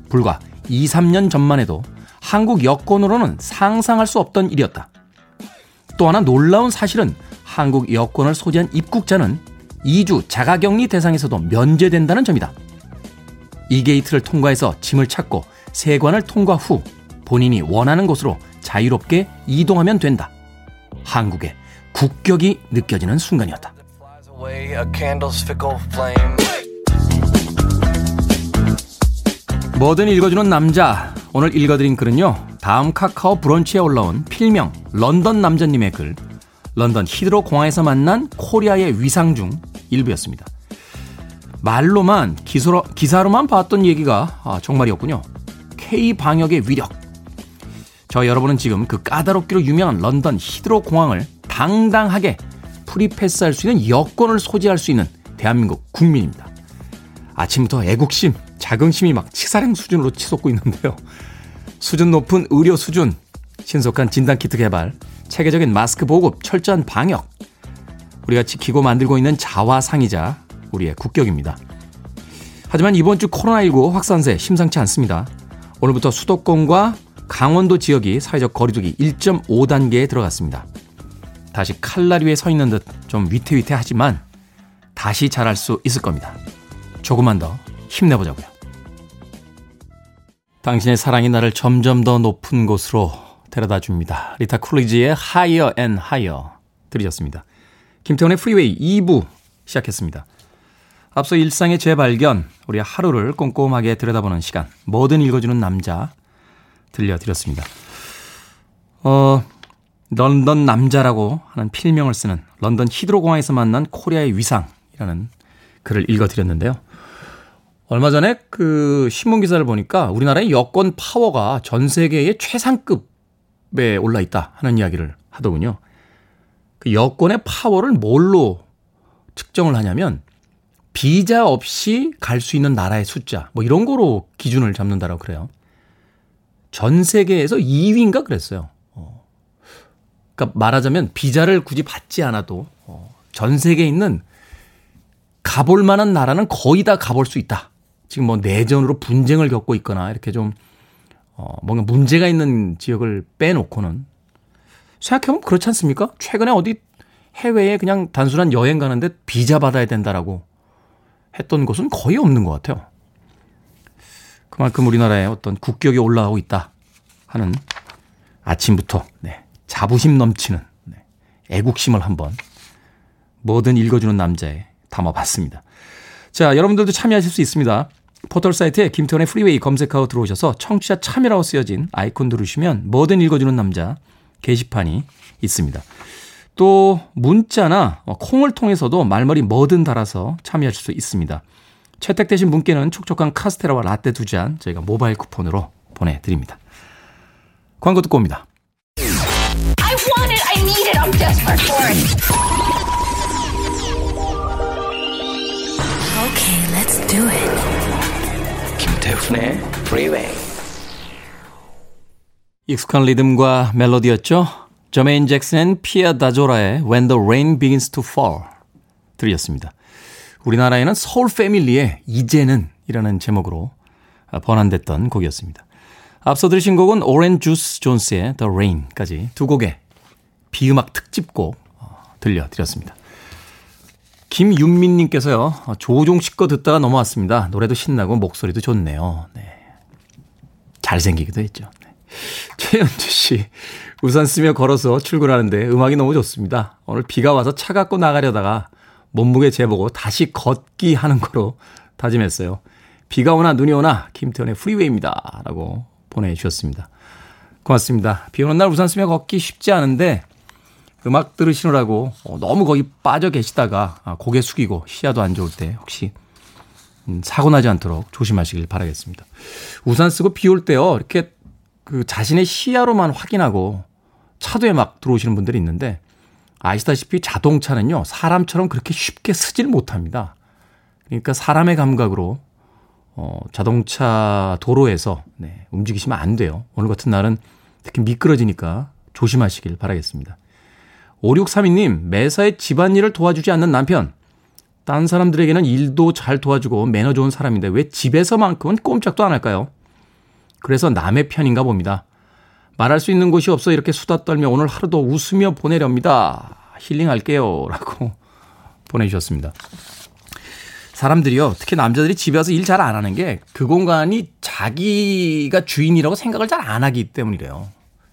불과 2, 3년 전만 해도 한국 여권으로는 상상할 수 없던 일이었다. 또 하나 놀라운 사실은 한국 여권을 소지한 입국자는 2주 자가격리 대상에서도 면제된다는 점이다. 이 게이트를 통과해서 짐을 찾고 세관을 통과 후 본인이 원하는 곳으로 자유롭게 이동하면 된다. 한국의 국격이 느껴지는 순간이었다. 뭐든 읽어주는 남자. 오늘 읽어드린 글은요. 다음 카카오 브런치에 올라온 필명 런던 남자님의 글. 런던 히드로 공항에서 만난 코리아의 위상 중 일부였습니다. 말로만 기사로, 기사로만 봤던 얘기가 아, 정말이었군요. K 방역의 위력. 저 여러분은 지금 그 까다롭기로 유명한 런던 히드로 공항을 당당하게 free pass할 수 있는 여권을 소지할 수 있는 대한민국 국민입니다. 아침부터 애국심, 자긍심이 막 치사량 수준으로 치솟고 있는데요. 수준 높은 의료 수준, 신속한 진단키트 개발, 체계적인 마스크 보급, 철저한 방역. 우리가 지키고 만들고 있는 자화상이자 우리의 국격입니다. 하지만 이번 주 코로나19 확산세 심상치 않습니다. 오늘부터 수도권과 강원도 지역이 사회적 거리두기 1.5단계에 들어갔습니다. 다시 칼날 위에 서 있는 듯 좀 위태위태하지만 다시 잘할 수 있을 겁니다. 조금만 더 힘내보자고요. 당신의 사랑이 나를 점점 더 높은 곳으로 데려다 줍니다. 리타 쿨리지의 Higher and Higher 들으셨습니다. 김태훈의 Freeway 2부 시작했습니다. 앞서 일상의 재발견, 우리 하루를 꼼꼼하게 들여다보는 시간, 뭐든 읽어주는 남자 들려드렸습니다. 어, 런던 남자라고 하는 필명을 쓰는 런던 히드로 공항에서 만난 코리아의 위상이라는 글을 읽어드렸는데요. 얼마 전에 그 신문 기사를 보니까 우리나라의 여권 파워가 전 세계의 최상급 에 올라 있다 하는 이야기를 하더군요. 그 여권의 파워를 뭘로 측정을 하냐면 비자 없이 갈 수 있는 나라의 숫자 뭐 이런 거로 기준을 잡는다라고 그래요. 전 세계에서 2위인가 그랬어요. 어. 그러니까 말하자면 비자를 굳이 받지 않아도 어, 전 세계에 있는 가볼 만한 나라는 거의 다 가볼 수 있다. 지금 뭐 내전으로 분쟁을 겪고 있거나 이렇게 좀 어, 뭔가 문제가 있는 지역을 빼놓고는 생각해보면 그렇지 않습니까? 최근에 어디 해외에 그냥 단순한 여행 가는데 비자 받아야 된다라고 했던 곳은 거의 없는 것 같아요. 그만큼 우리나라의 어떤 국격이 올라가고 있다 하는 아침부터 네, 자부심 넘치는 네, 애국심을 한번 뭐든 읽어주는 남자에 담아봤습니다. 자, 여러분들도 참여하실 수 있습니다. 포털 사이트에 김태훈의 Freeway 검색하고 들어오셔서 청취자 참여라고 쓰여진 아이콘 누르시면 뭐든 읽어주는 남자 게시판이 있습니다. 또 문자나 콩을 통해서도 말머리 뭐든 달아서 참여하실 수 있습니다. 채택되신 분께는 촉촉한 카스테라와 라떼 두 잔 저희가 모바일 쿠폰으로 보내드립니다. 광고 듣고 옵니다. Okay, let's do it. 김태훈의 Freeway. 익숙한 리듬과 멜로디였죠. 저메인 잭슨 피아 다조라의 When the Rain Begins to Fall 들이었습니다. 우리나라에는 서울 패밀리의 이제는 이라는 제목으로 번안됐던 곡이었습니다. 앞서 들으신 곡은 오렌 주스 존스의 The Rain까지 두 곡의 비음악 특집곡 어, 들려드렸습니다. 김윤민님께서요, 조종식 거 듣다가 넘어왔습니다. 노래도 신나고 목소리도 좋네요. 네. 잘생기기도 했죠. 네. 최현주 씨, 우산 쓰며 걸어서 출근하는데 음악이 너무 좋습니다. 오늘 비가 와서 차 갖고 나가려다가 몸무게 재보고 다시 걷기 하는 거로 다짐했어요. 비가 오나 눈이 오나 김태훈의 Freeway입니다. 라고 보내주셨습니다. 고맙습니다. 비 오는 날 우산 쓰며 걷기 쉽지 않은데 음악 들으시느라고 어, 너무 거기 빠져 계시다가 아, 고개 숙이고 시야도 안 좋을 때 혹시 음, 사고 나지 않도록 조심하시길 바라겠습니다. 우산 쓰고 비 올 때요. 이렇게 그 자신의 시야로만 확인하고 차도에 막 들어오시는 분들이 있는데 아시다시피 자동차는요. 사람처럼 그렇게 쉽게 서질 못합니다. 그러니까 사람의 감각으로 어, 자동차 도로에서 네, 움직이시면 안 돼요. 오늘 같은 날은 특히 미끄러지니까 조심하시길 바라겠습니다. 5632님, 매사에 집안일을 도와주지 않는 남편. 딴 사람들에게는 일도 잘 도와주고 매너 좋은 사람인데 왜 집에서만큼은 꼼짝도 안 할까요? 그래서 남의 편인가 봅니다. 말할 수 있는 곳이 없어 이렇게 수다 떨며 오늘 하루도 웃으며 보내렵니다. 힐링할게요. 라고 [laughs] 보내주셨습니다. 사람들이요, 특히 남자들이 집에 와서 일 잘 안 하는 게 그 공간이 자기가 주인이라고 생각을 잘 안 하기 때문이래요.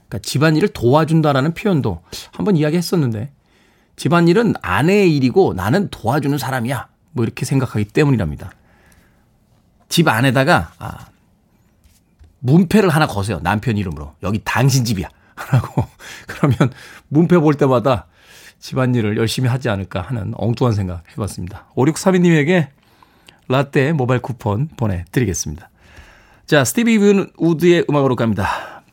그러니까 집안일을 도와준다라는 표현도 한번 이야기했었는데 집안일은 아내의 일이고 나는 도와주는 사람이야. 뭐 이렇게 생각하기 때문이랍니다. 집 안에다가 아, 문패를 하나 거세요. 남편 이름으로. 여기 당신 집이야. [laughs] 라고. 그러면 문패 볼 때마다 집안일을 열심히 하지 않을까 하는 엉뚱한 생각 해봤습니다. 5632님에게 라떼 모바일 쿠폰 보내드리겠습니다. 자, 스티비 우드의 음악으로 갑니다.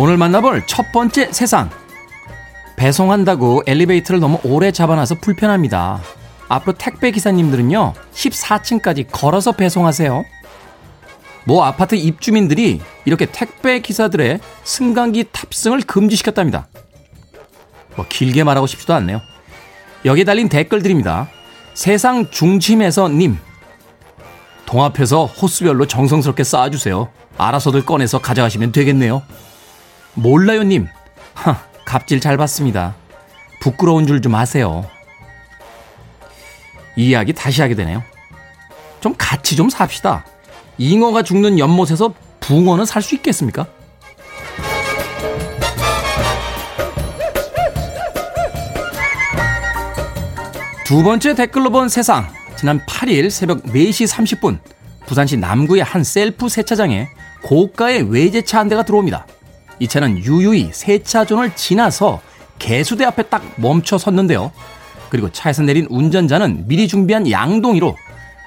오늘 만나볼 첫 번째 세상. 배송한다고 엘리베이터를 너무 오래 잡아놔서 불편합니다. 앞으로 택배 기사님들은요, 14층까지 걸어서 배송하세요. 모 아파트 입주민들이 이렇게 택배 기사들의 승강기 탑승을 금지시켰답니다. 뭐 길게 말하고 싶지도 않네요. 여기에 달린 댓글들입니다. 세상 중심에서 님. 동 앞에서 호수별로 정성스럽게 쌓아주세요. 알아서들 꺼내서 가져가시면 되겠네요. 몰라요 님. 하, 갑질 잘 받습니다. 부끄러운 줄 좀 아세요. 이 이야기 다시 하게 되네요. 좀 같이 좀 삽시다. 잉어가 죽는 연못에서 붕어는 살 수 있겠습니까? 두 번째 댓글로 본 세상. 지난 8일 새벽 4시 30분 부산시 남구의 한 셀프 세차장에 고가의 외제차 한 대가 들어옵니다. 이 차는 유유히 세차존을 지나서 개수대 앞에 딱 멈춰 섰는데요. 그리고 차에서 내린 운전자는 미리 준비한 양동이로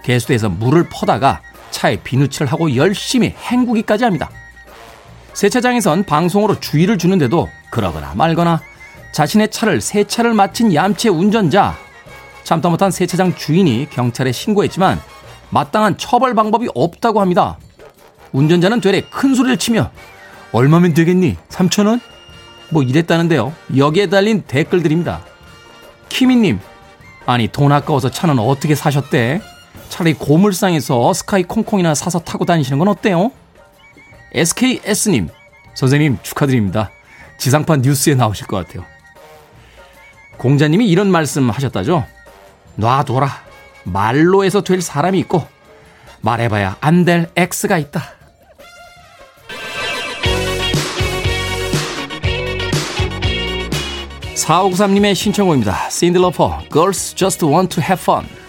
개수대에서 물을 퍼다가 차에 비누칠을 하고 열심히 헹구기까지 합니다. 세차장에선 방송으로 주의를 주는데도 그러거나 말거나 자신의 차를 세차를 마친 얌체 운전자 참다 못한 세차장 주인이 경찰에 신고했지만 마땅한 처벌 방법이 없다고 합니다. 운전자는 되레 큰 소리를 치며 얼마면 되겠니? 3천원? 뭐 이랬다는데요. 여기에 달린 댓글들입니다. 키미님, 아니 돈 아까워서 차는 어떻게 사셨대? 차라리 고물상에서 스카이 콩콩이나 사서 타고 다니시는 건 어때요? SKS님, 선생님 축하드립니다. 지상파 뉴스에 나오실 것 같아요. 공자님이 이런 말씀 하셨다죠? 놔둬라. 말로 해서 될 사람이 있고, 말해봐야 안 될 X가 있다. 사오구삼님의 신청곡입니다. 신들러퍼, Girls Just Want to Have Fun.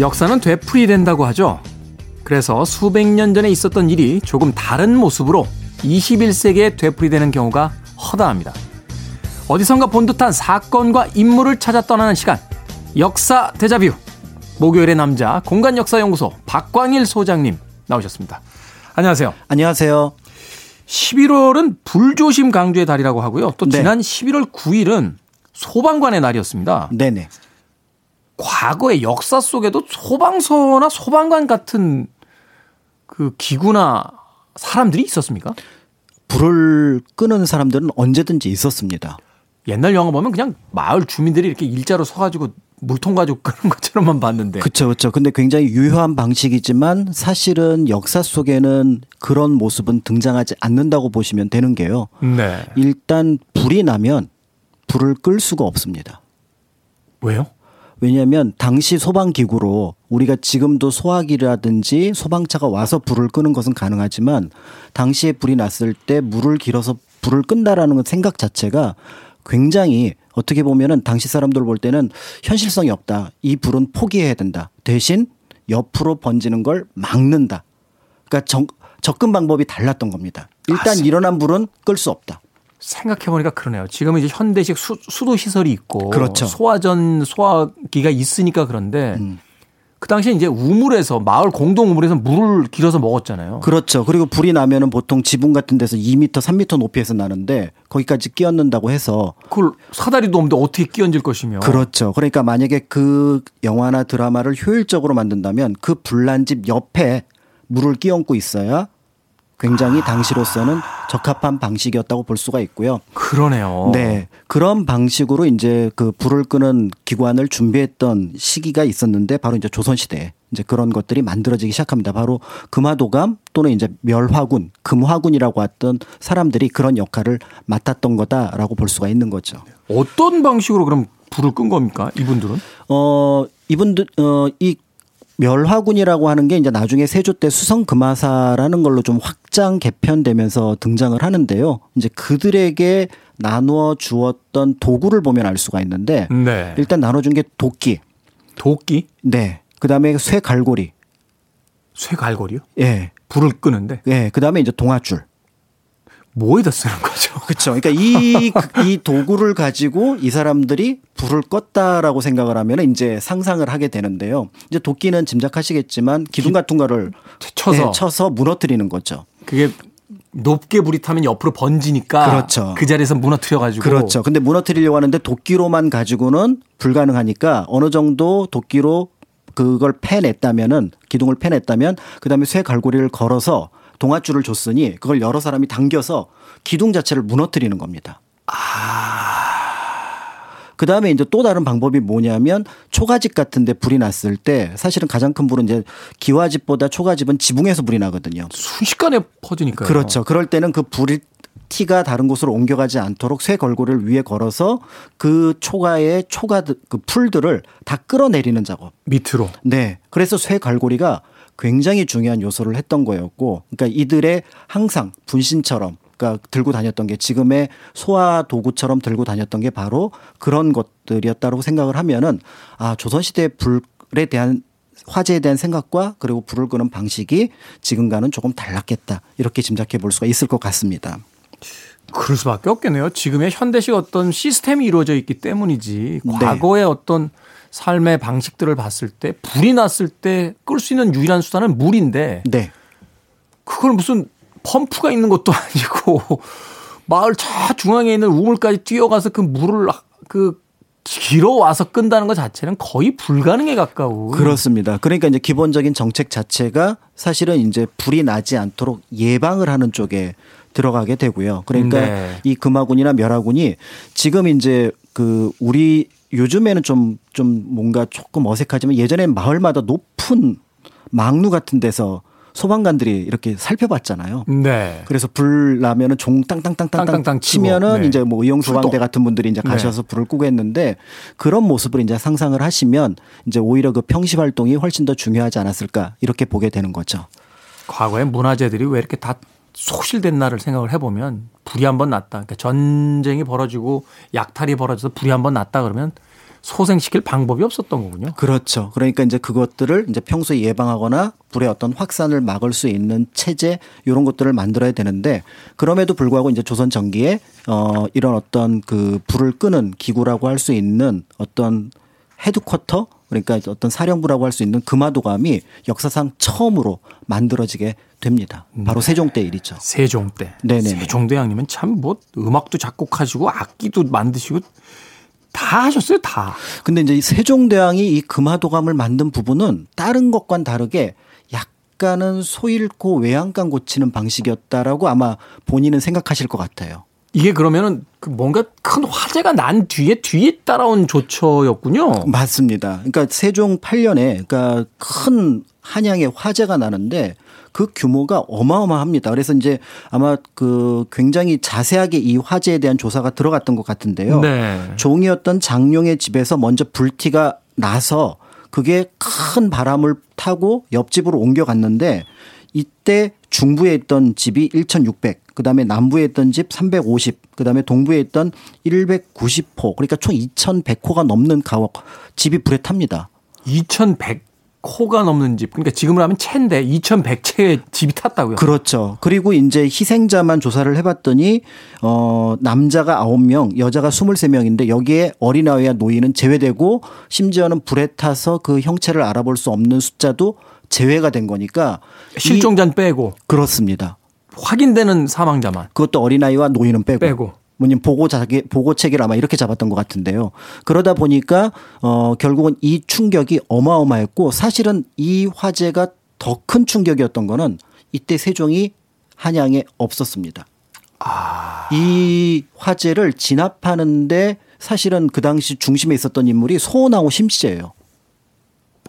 역사는 되풀이된다고 하죠. 그래서 수백 년 전에 있었던 일이 조금 다른 모습으로 21세기에 되풀이되는 경우가 허다합니다. 어디선가 본 듯한 사건과 인물을 찾아 떠나는 시간. 역사 대자뷰. 목요일의 남자 공간 역사 연구소 박광일 소장님 나오셨습니다. 안녕하세요. 안녕하세요. 11월은 불조심 강조의 달이라고 하고요. 또 네. 지난 11월 9일은 소방관의 날이었습니다. 네네. 과거의 역사 속에도 소방서나 소방관 같은 그 기구나 사람들이 있었습니까? 불을 끄는 사람들은 언제든지 있었습니다. 옛날 영화 보면 그냥 마을 주민들이 이렇게 일자로 서가지고 물통 가지고 끄는 [laughs] 것처럼만 봤는데. 그렇죠, 그렇죠. 근데 굉장히 유효한 방식이지만 사실은 역사 속에는 그런 모습은 등장하지 않는다고 보시면 되는 게요. 네. 일단 불이 나면 불을 끌 수가 없습니다. 왜요? 왜냐하면 당시 소방 기구로 우리가 지금도 소화기라든지 소방차가 와서 불을 끄는 것은 가능하지만 당시에 불이 났을 때 물을 길어서 불을 끈다라는 생각 자체가 굉장히 어떻게 보면은 당시 사람들 볼 때는 현실성이 없다. 이 불은 포기해야 된다. 대신 옆으로 번지는 걸 막는다. 그러니까 정- 접근 방법이 달랐던 겁니다. 일단 아, 일어난 불은 끌 수 없다. 생각해보니까 그러네요. 지금은 이제 현대식 수, 도 시설이 있고 그렇죠. 소화전 소화기가 있으니까 그런데 음. 그 당시에 이제 우물에서 마을 공동 우물에서 물을 길어서 먹었잖아요. 그렇죠. 그리고 불이 나면은 보통 지붕 같은 데서 2m, 3m 높이에서 나는데 거기까지 끼얹는다고 해서 그걸 사다리도 없는데 어떻게 끼얹을 것이며. 그렇죠. 그러니까 만약에 그 영화나 드라마를 효율적으로 만든다면 그 불난 집 옆에 물을 끼얹고 있어야 굉장히 당시로서는 적합한 방식이었다고 볼 수가 있고요. 그러네요. 네. 그런 방식으로 이제 그 불을 끄는 기관을 준비했던 시기가 있었는데 바로 이제 조선시대에 이제 그런 것들이 만들어지기 시작합니다. 바로 금화도감 또는 이제 멸화군, 금화군이라고 했던 사람들이 그런 역할을 맡았던 거다라고 볼 수가 있는 거죠. 어떤 방식으로 그럼 불을 끈 겁니까? 이분들은? 어, 이분들, 어, 이 멸화군이라고 하는 게 이제 나중에 세조 때 수성 금화사라는 걸로 좀 확장 개편되면서 등장을 하는데요. 이제 그들에게 나누어 주었던 도구를 보면 알 수가 있는데 네. 일단 나눠준 게 도끼, 도끼? 네. 그 다음에 쇠 갈고리, 쇠갈고리요? 예, 불을 끄는데 예. 그 다음에 이제 동아줄. 뭐에다 쓰는 거죠? [laughs] 그렇죠. 그러니까 이, 이 도구를 가지고 이 사람들이 불을 껐다라고 생각을 하면 이제 상상을 하게 되는데요. 이제 도끼는 짐작하시겠지만 기둥 같은 거를 쳐서 예, 쳐서 무너뜨리는 거죠. 그게 높게 불이 타면 옆으로 번지니까 그렇죠. 그 자리에서 무너뜨려 가지고 그렇죠. 근데 무너뜨리려고 하는데 도끼로만 가지고는 불가능하니까 어느 정도 도끼로 그걸 패냈다면은 기둥을 패냈다면 그다음에 쇠 갈고리를 걸어서 동아줄을 줬으니 그걸 여러 사람이 당겨서 기둥 자체를 무너뜨리는 겁니다. 그 다음에 이제 또 다른 방법이 뭐냐면 초가집 같은데 불이 났을 때 사실은 가장 큰 불은 이제 기와집보다 초가집은 지붕에서 불이 나거든요. 순식간에 퍼지니까요. 그렇죠. 그럴 때는 그 불이 티가 다른 곳으로 옮겨가지 않도록 쇠 걸고리를 위에 걸어서 그 초가의 초가 그 풀들을 다 끌어내리는 작업. 밑으로. 네. 그래서 쇠 갈고리가 굉장히 중요한 요소를 했던 거였고, 그러니까 이들의 항상 분신처럼, 그러니까 들고 다녔던 게 지금의 소화 도구처럼 들고 다녔던 게 바로 그런 것들이었다고 생각을 하면은 아 조선 시대 불에 대한 화재에 대한 생각과 그리고 불을 끄는 방식이 지금과는 조금 달랐겠다 이렇게 짐작해 볼 수가 있을 것 같습니다. 그럴 수밖에 없겠네요. 지금의 현대식 어떤 시스템이 이루어져 있기 때문이지 네. 과거의 어떤 삶의 방식들을 봤을 때 불이 났을 때 끌 수 있는 유일한 수단은 물인데 네. 그걸 무슨 펌프가 있는 것도 [laughs] 아니고 마을 저 중앙에 있는 우물까지 뛰어가서 그 물을 그 길어 와서 끈다는 것 자체는 거의 불가능에 가까운 그렇습니다. 그러니까 이제 기본적인 정책 자체가 사실은 이제 불이 나지 않도록 예방을 하는 쪽에 들어가게 되고요. 그러니까 네. 이 금화군이나 멸화군이 지금 이제 그 우리 요즘에는 좀, 좀 뭔가 조금 어색하지만 예전엔 마을마다 높은 망루 같은 데서 소방관들이 이렇게 살펴봤잖아요. 네. 그래서 불 나면은 종 땅땅땅땅땅. 치면은 네. 이제 뭐 의용 소방대. 같은 분들이 이제 가셔서 불을 끄고 했는데 그런 모습을 이제 상상을 하시면 이제 오히려 그 평시 활동이 훨씬 더 중요하지 않았을까 이렇게 보게 되는 거죠. 과거의 문화재들이 왜 이렇게 다 소실된 날을 생각을 해보면 불이 한 번 났다. 그러니까 전쟁이 벌어지고 약탈이 벌어져서 불이 한 번 났다 그러면 소생시킬 방법이 없었던 거군요. 그렇죠. 그러니까 이제 그것들을 이제 평소에 예방하거나 불의 어떤 확산을 막을 수 있는 체제 이런 것들을 만들어야 되는데 그럼에도 불구하고 이제 조선 전기에 어 이런 어떤 그 불을 끄는 기구라고 할 수 있는 어떤 헤드쿼터 그러니까 어떤 사령부라고 할 수 있는 금화도감이 역사상 처음으로 만들어지게 됩니다. 바로 세종 때 일이죠. 세종 때. 네네네. 세종 대왕님은 참 뭐 음악도 작곡하시고 악기도 만드시고 다 하셨어요, 다. 근데 이제 이 세종대왕이 이 금화도감을 만든 부분은 다른 것과는 다르게 약간은 소 잃고 외양간 고치는 방식이었다라고 아마 본인은 생각하실 것 같아요. 이게 그러면은 그 뭔가 큰 화재가 난 뒤에 뒤에 따라온 조처였군요. 맞습니다. 그러니까 세종 8년에 그러니까 큰 한양에 화재가 나는데 그 규모가 어마어마합니다. 그래서 이제 아마 그 굉장히 자세하게 이 화재에 대한 조사가 들어갔던 것 같은데요. 네. 종이었던 장룡의 집에서 먼저 불티가 나서 그게 큰 바람을 타고 옆집으로 옮겨갔는데 이때 중부에 있던 집이 1,600, 그 다음에 남부에 있던 집 350, 그 다음에 동부에 있던 190호, 그러니까 총 2,100호가 넘는 가옥, 집이 불에 탑니다. 2100호가 넘는 집. 그러니까 지금으로 하면 채인데 2100채의 집이 탔다고요. 그렇죠. 그리고 이제 희생자만 조사를 해 봤더니 어 남자가 9명, 여자가 23명인데 여기에 어린아이와 노인은 제외되고 심지어는 불에 타서 그 형체를 알아볼 수 없는 숫자도 제외가 된 거니까 실종자는 빼고 이, 그렇습니다. 확인되는 사망자만 그것도 어린아이와 노인은 빼고. 빼고. 뭐냐면 보고 자기 보고 체계를 아마 이렇게 잡았던 것 같은데요. 그러다 보니까 어 결국은 이 충격이 어마어마했고 사실은 이 화재가 더 큰 충격이었던 거는 이때 세종이 한양에 없었습니다. 이 화재를 진압하는데 사실은 그 당시 중심에 있었던 인물이 소원하고 심씨예요.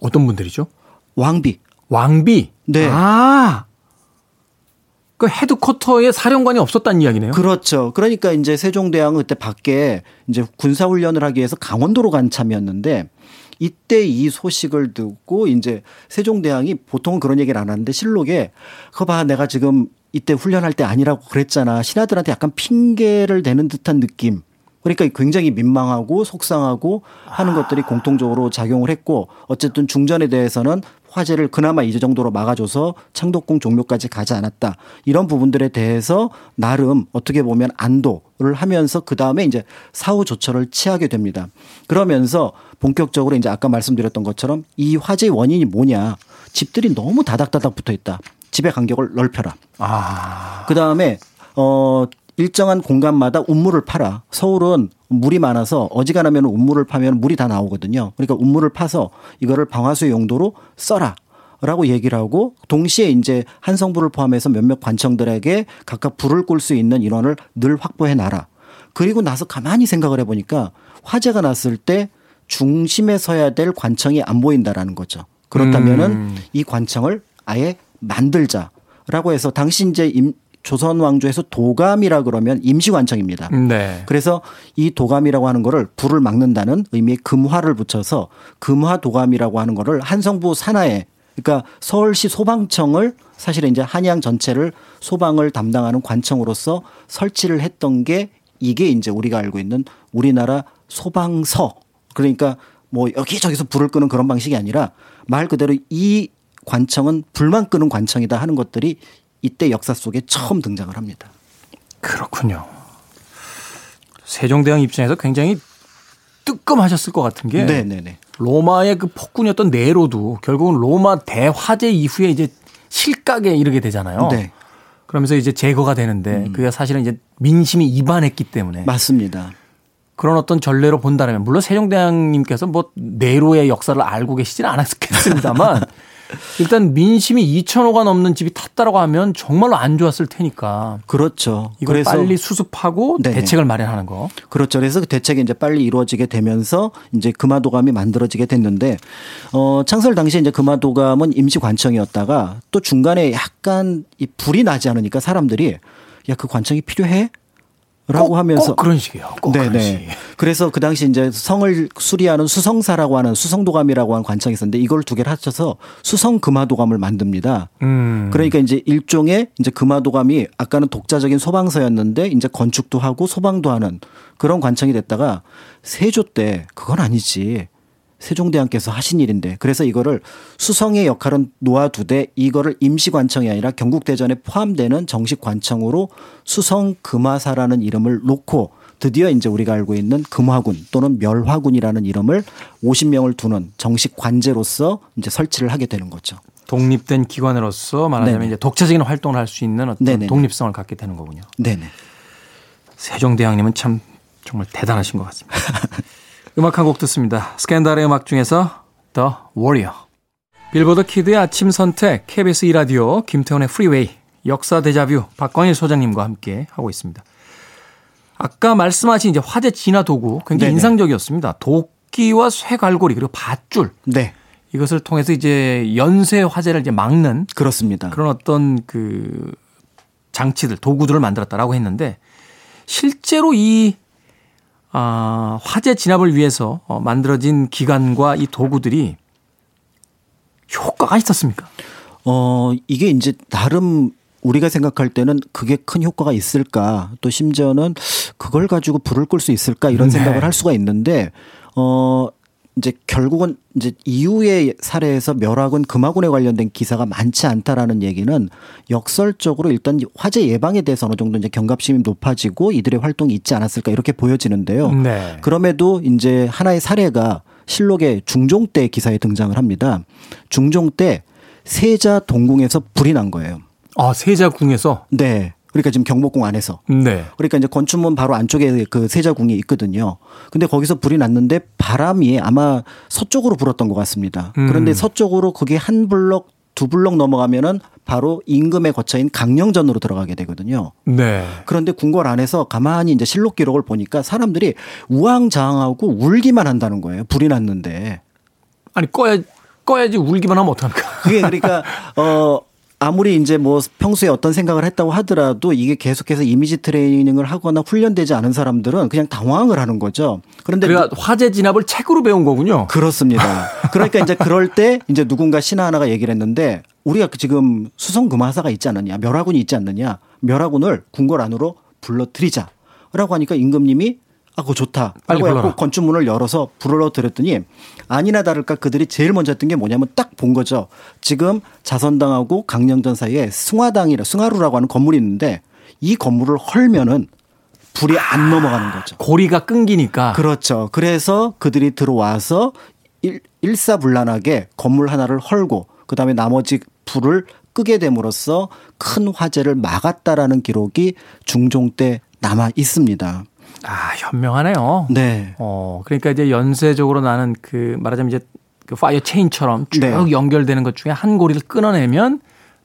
어떤 분들이죠? 왕비. 왕비. 네. 아. 그 헤드쿼터에 사령관이 없었다는 이야기네요. 그렇죠. 그러니까 이제 세종대왕은 그때 밖에 이제 군사훈련을 하기 위해서 강원도로 간 참이었는데 이때 이 소식을 듣고 이제 세종대왕이 보통은 그런 얘기를 안 하는데 실록에 그거 봐 내가 지금 이때 훈련할 때 아니라고 그랬잖아. 신하들한테 약간 핑계를 대는 듯한 느낌. 그러니까 굉장히 민망하고 속상하고 하는 것들이 공통적으로 작용을 했고 어쨌든 중전에 대해서는 화재를 그나마 이 정도로 막아줘서 창덕궁 종료까지 가지 않았다. 이런 부분들에 대해서 나름 어떻게 보면 안도를 하면서 그 다음에 이제 사후 조처를 취하게 됩니다. 그러면서 본격적으로 이제 아까 말씀드렸던 것처럼 이 화재의 원인이 뭐냐. 집들이 너무 다닥다닥 붙어 있다. 집의 간격을 넓혀라. 아. 그 다음에 어 일정한 공간마다 운물을 팔아. 서울은 물이 많아서 어지간하면 운물을 파면 물이 다 나오거든요. 그러니까 운물을 파서 이거를 방화수 용도로 써라. 라고 얘기를 하고 동시에 이제 한성부를 포함해서 몇몇 관청들에게 각각 불을 끌수 있는 인원을 늘 확보해 놔라. 그리고 나서 가만히 생각을 해보니까 화재가 났을 때 중심에 서야 될 관청이 안 보인다라는 거죠. 그렇다면은 음. 이 관청을 아예 만들자라고 해서 당시 이제 임, 조선 왕조에서 도감이라 그러면 임시관청입니다. 네. 그래서 이 도감이라고 하는 거를 불을 막는다는 의미의 금화를 붙여서 금화 도감이라고 하는 거를 한성부 산하에 그러니까 서울시 소방청을 사실은 이제 한양 전체를 소방을 담당하는 관청으로서 설치를 했던 게 이게 이제 우리가 알고 있는 우리나라 소방서 그러니까 뭐 여기저기서 불을 끄는 그런 방식이 아니라 말 그대로 이 관청은 불만 끄는 관청이다 하는 것들이 이때 역사 속에 처음 등장을 합니다. 그렇군요. 세종대왕 입장에서 굉장히 뜨끔하셨을 것 같은 게 네네네. 로마의 그 폭군이었던 네로도 결국은 로마 대화재 이후에 이제 실각에 이르게 되잖아요. 네. 그러면서 이제 제거가 되는데 그게 사실은 이제 민심이 이반했기 때문에 맞습니다. 그런 어떤 전례로 본다면 물론 세종대왕님께서 뭐 네로의 역사를 알고 계시지는 않았겠습니다만 [laughs] 일단 민심이 2천호가 넘는 집이 탔다라고 하면 정말로 안 좋았을 테니까 그렇죠. 이걸 그래서 빨리 수습하고 네네. 대책을 마련하는 거. 그렇죠. 그래서 그 대책이 이제 빨리 이루어지게 되면서 이제 금화도감이 만들어지게 됐는데 어 창설 당시에 이제 금화도감은 임시 관청이었다가 또 중간에 약간 이 불이 나지 않으니까 사람들이 야 그 관청이 필요해? 라고 꼭, 하면서 꼭 그런 식이에요. 꼭 그런 식. 네네. 그래서 그 당시 이제 성을 수리하는 수성사라고 하는 수성도감이라고 하는 관청이 있었는데 이걸 두 개를 합쳐서 수성금화도감을 만듭니다. 음. 그러니까 이제 일종의 이제 금화도감이 아까는 독자적인 소방서였는데 이제 건축도 하고 소방도 하는 그런 관청이 됐다가 세조 때 그건 아니지. 세종대왕께서 하신 일인데 그래서 이거를 수성의 역할은 놓아두되 이거를 임시관청이 아니라 경국대전에 포함되는 정식 관청으로 수성 금화사라는 이름을 놓고 드디어 이제 우리가 알고 있는 금화군 또는 멸화군이라는 이름을 50명을 두는 정식 관제로서 이제 설치를 하게 되는 거죠. 독립된 기관으로서 말하자면 네네. 이제 독자적인 활동을 할 수 있는 어떤 네네네. 독립성을 갖게 되는 거군요. 네네. 세종대왕님은 참 정말 대단하신 것 같습니다. [laughs] 음악 한 곡 듣습니다. 스캔들의 음악 중에서 The Warrior. Billboard Kid의 아침 선택 KBS 2라디오 김태훈의 Freeway 역사 데자뷰 박광일 소장님과 함께 하고 있습니다. 아까 말씀하신 이제 화재 진화 도구 굉장히 네네. 인상적이었습니다. 도끼와 쇠갈고리 그리고 밧줄 네. 이것을 통해서 이제 연쇄 화재를 이제 막는 그렇습니다. 그런 어떤 그 장치들, 도구들을 만들었다라고 했는데 실제로 이 아, 화재 진압을 위해서 어, 만들어진 기관과 이 도구들이 효과가 있었습니까? 어, 이게 이제 나름 우리가 생각할 때는 그게 큰 효과가 있을까 또 심지어는 그걸 가지고 불을 끌 수 있을까 이런 네. 생각을 할 수가 있는데 어 이제 결국은 이제 이후의 사례에서 멸화군 금화군에 관련된 기사가 많지 않다라는 얘기는 역설적으로 일단 화재 예방에 대해서 어느 정도 이제 경각심이 높아지고 이들의 활동이 있지 않았을까 이렇게 보여지는데요. 네. 그럼에도 이제 하나의 사례가 실록의 중종 때 기사에 등장을 합니다. 중종 때 세자 동궁에서 불이 난 거예요. 아, 세자궁에서 네. 그러니까 지금 경복궁 안에서. 네. 그러니까 이제 건축문 바로 안쪽에 그 세자궁이 있거든요. 근데 거기서 불이 났는데 바람이 아마 서쪽으로 불었던 것 같습니다. 음. 그런데 서쪽으로 그게 한 블럭 두 블럭 넘어가면은 바로 임금의 거처인 강령전으로 들어가게 되거든요. 네. 그런데 궁궐 안에서 가만히 이제 실록 기록을 보니까 사람들이 우왕좌왕하고 울기만 한다는 거예요. 불이 났는데. 아니 꺼야 꺼야지 울기만 하면 어떡합니까? 그게 그러니까 [laughs] 어 아무리 이제 뭐 평소에 어떤 생각을 했다고 하더라도 이게 계속해서 이미지 트레이닝을 하거나 훈련되지 않은 사람들은 그냥 당황을 하는 거죠. 그런데 그러니까 화재 진압을 책으로 배운 거군요. 그렇습니다. [laughs] 그러니까 이제 그럴 때 이제 누군가 신하 하나가 얘기를 했는데 우리가 그 지금 수성 금화사가 있지 않느냐, 멸화군이 있지 않느냐, 멸화군을 궁궐 안으로 불러들이자라고 하니까 임금님이 아, 그거 좋다. 빨리 불러라. 건축문을 열어서 불러드렸더니 아니나 다를까 그들이 제일 먼저 했던 게 뭐냐면 딱 본 거죠. 지금 자선당하고 강령전 사이에 승화당이라 승하루라고 하는 건물이 있는데 이 건물을 헐면은 불이 안 넘어가는 거죠. 고리가 끊기니까 그렇죠. 그래서 그들이 들어와서 일, 일사불란하게 건물 하나를 헐고 그다음에 나머지 불을 끄게 됨으로써 큰 화재를 막았다라는 기록이 중종 때 남아 있습니다. 아, 현명하네요. 네. 어, 그러니까 이제 연쇄적으로 나는 그 말하자면 이제 그 파이어 체인처럼 쭉 네. 연결되는 것 중에 한 고리를 끊어내면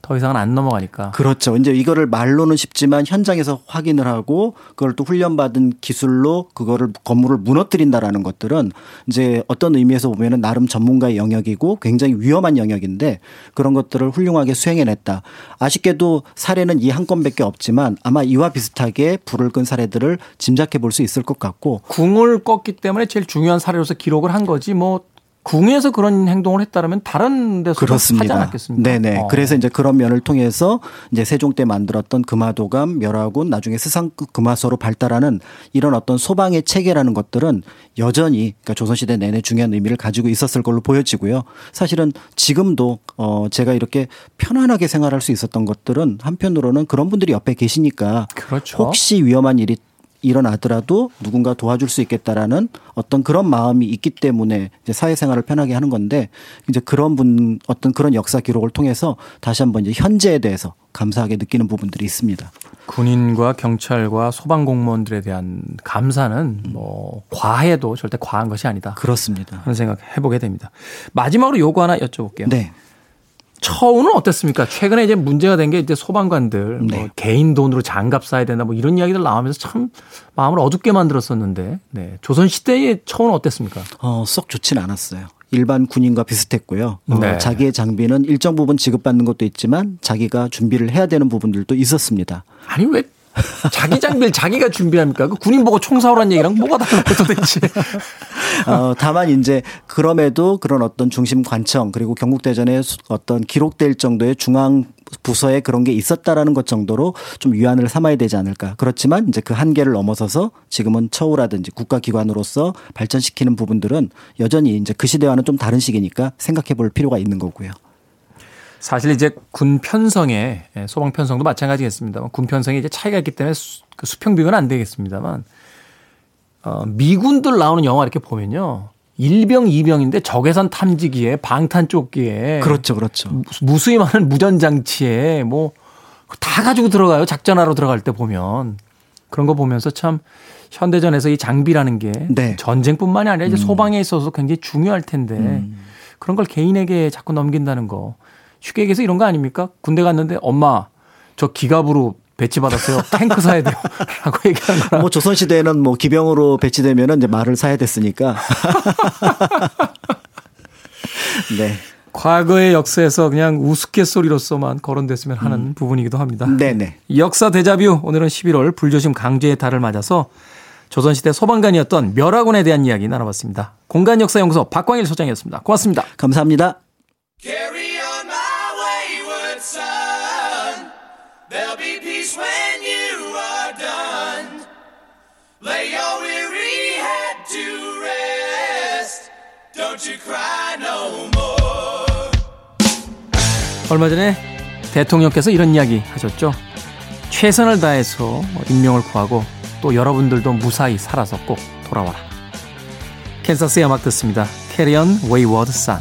더 이상은 안 넘어가니까. 그렇죠. 이제 이거를 말로는 쉽지만 현장에서 확인을 하고 그걸 또 훈련받은 기술로 그거를 건물을 무너뜨린다라는 것들은 이제 어떤 의미에서 보면은 나름 전문가의 영역이고 굉장히 위험한 영역인데 그런 것들을 훌륭하게 수행해냈다. 아쉽게도 사례는 이 한 건밖에 없지만 아마 이와 비슷하게 불을 끈 사례들을 짐작해 볼 수 있을 것 같고 궁을 껐기 때문에 제일 중요한 사례로서 기록을 한 거지 뭐 궁에서 그런 행동을 했다면 다른 데서 하지 그렇습니다. 않았겠습니까? 네네. 어. 그래서 이제 그런 면을 통해서 이제 세종 때 만들었던 금화도감, 멸화군, 나중에 스상 금화서로 발달하는 이런 어떤 소방의 체계라는 것들은 여전히 그러니까 조선시대 내내 중요한 의미를 가지고 있었을 걸로 보여지고요. 사실은 지금도 어 제가 이렇게 편안하게 생활할 수 있었던 것들은 한편으로는 그런 분들이 옆에 계시니까 그렇죠. 혹시 위험한 일이 일어나더라도 누군가 도와줄 수 있겠다라는 어떤 그런 마음이 있기 때문에 이제 사회생활을 편하게 하는 건데 이제 그런 분 어떤 그런 역사 기록을 통해서 다시 한번 이제 현재에 대해서 감사하게 느끼는 부분들이 있습니다. 군인과 경찰과 소방 공무원들에 대한 감사는 뭐 과해도 절대 과한 것이 아니다. 그렇습니다. 그런 생각 해보게 됩니다. 마지막으로 요거 하나 여쭤볼게요. 네. 처우는 어땠습니까? 최근에 이제 문제가 된 게 이제 소방관들 뭐 네. 개인 돈으로 장갑 사야 된다 뭐 이런 이야기들 나오면서 참 마음을 어둡게 만들었었는데 네. 조선 시대의 처우는 어땠습니까? 어, 썩 좋진 않았어요. 일반 군인과 비슷했고요. 어, 네. 자기의 장비는 일정 부분 지급받는 것도 있지만 자기가 준비를 해야 되는 부분들도 있었습니다. 아니 왜 자기 장비를 자기가 준비합니까? 그 군인 보고 총 사오란 얘기랑 뭐가 다른 거 도대체. [laughs] 어, 다만 이제 그럼에도 그런 어떤 중심 관청 그리고 경국대전에 수- 어떤 기록될 정도의 중앙 부서에 그런 게 있었다라는 것 정도로 좀 위안을 삼아야 되지 않을까. 그렇지만 이제 그 한계를 넘어서서 지금은 처우라든지 국가기관으로서 발전시키는 부분들은 여전히 이제 그 시대와는 좀 다른 시기니까 생각해 볼 필요가 있는 거고요. 사실 이제 군 편성에 예, 소방 편성도 마찬가지겠습니다만 군 편성에 이제 차이가 있기 때문에 수, 그 수평 비교는 안 되겠습니다만 어, 미군들 나오는 영화 이렇게 보면요. 일병, 이병인데 적외선 탐지기에 방탄 조끼에 그렇죠, 그렇죠. 무- 무수히 많은 무전 장치에 뭐 다 가지고 들어가요. 작전하러 들어갈 때 보면 그런 거 보면서 참 현대전에서 이 장비라는 게 네. 전쟁뿐만이 아니라 이제 소방에 있어서 굉장히 중요할 텐데 그런 걸 개인에게 자꾸 넘긴다는 거 쉽게 얘기해서 이런 거 아닙니까? 군대 갔는데 엄마 저 기갑으로 배치받았어요. 탱크 사야 돼요. [laughs] 라고 얘기하는 거랑 뭐 조선시대에는 뭐 기병으로 배치되면은 이제 말을 사야 됐으니까. [laughs] 네. 과거의 역사에서 그냥 우스갯소리로서만 거론됐으면 하는 부분이기도 합니다. 네네. 역사 대자뷰 오늘은 11월 불조심 강제의 달을 맞아서 조선시대 소방관이었던 멸하군에 대한 이야기 나눠봤습니다. 공간역사연구소 박광일 소장이었습니다. 고맙습니다. 감사합니다. There'll be peace when you are done. Lay your weary head to rest. Don't you cry no more. 얼마 전에 대통령께서 이런 이야기 하셨죠. 최선을 다해서 인명을 구하고 또 여러분들도 무사히 살아서 꼭 돌아와라. 캔사스의 음악 듣습니다. Carry On Wayward Son.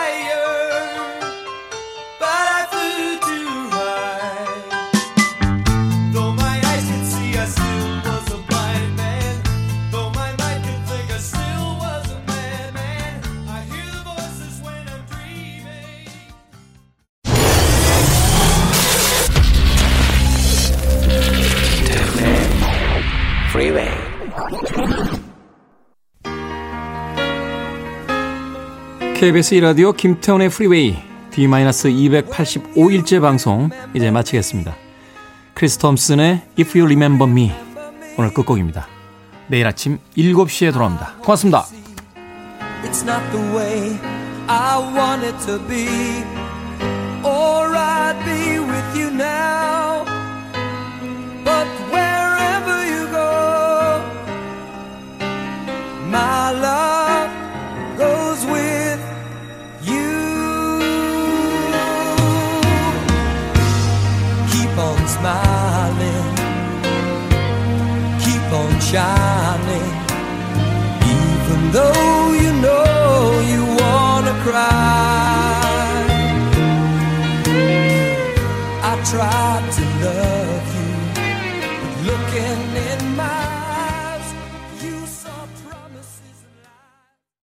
KBS 1라디오 김태훈의 Freeway D-285일째 방송 이제 마치겠습니다. 크리스 톰슨의 If You Remember Me 오늘 끝곡입니다. 내일 아침 7시에 돌아옵니다. 고맙습니다. It's not the way I want it to be. Or I'd be with you now. But wherever you go, my love shining. Even though you know you wanna cry, I tried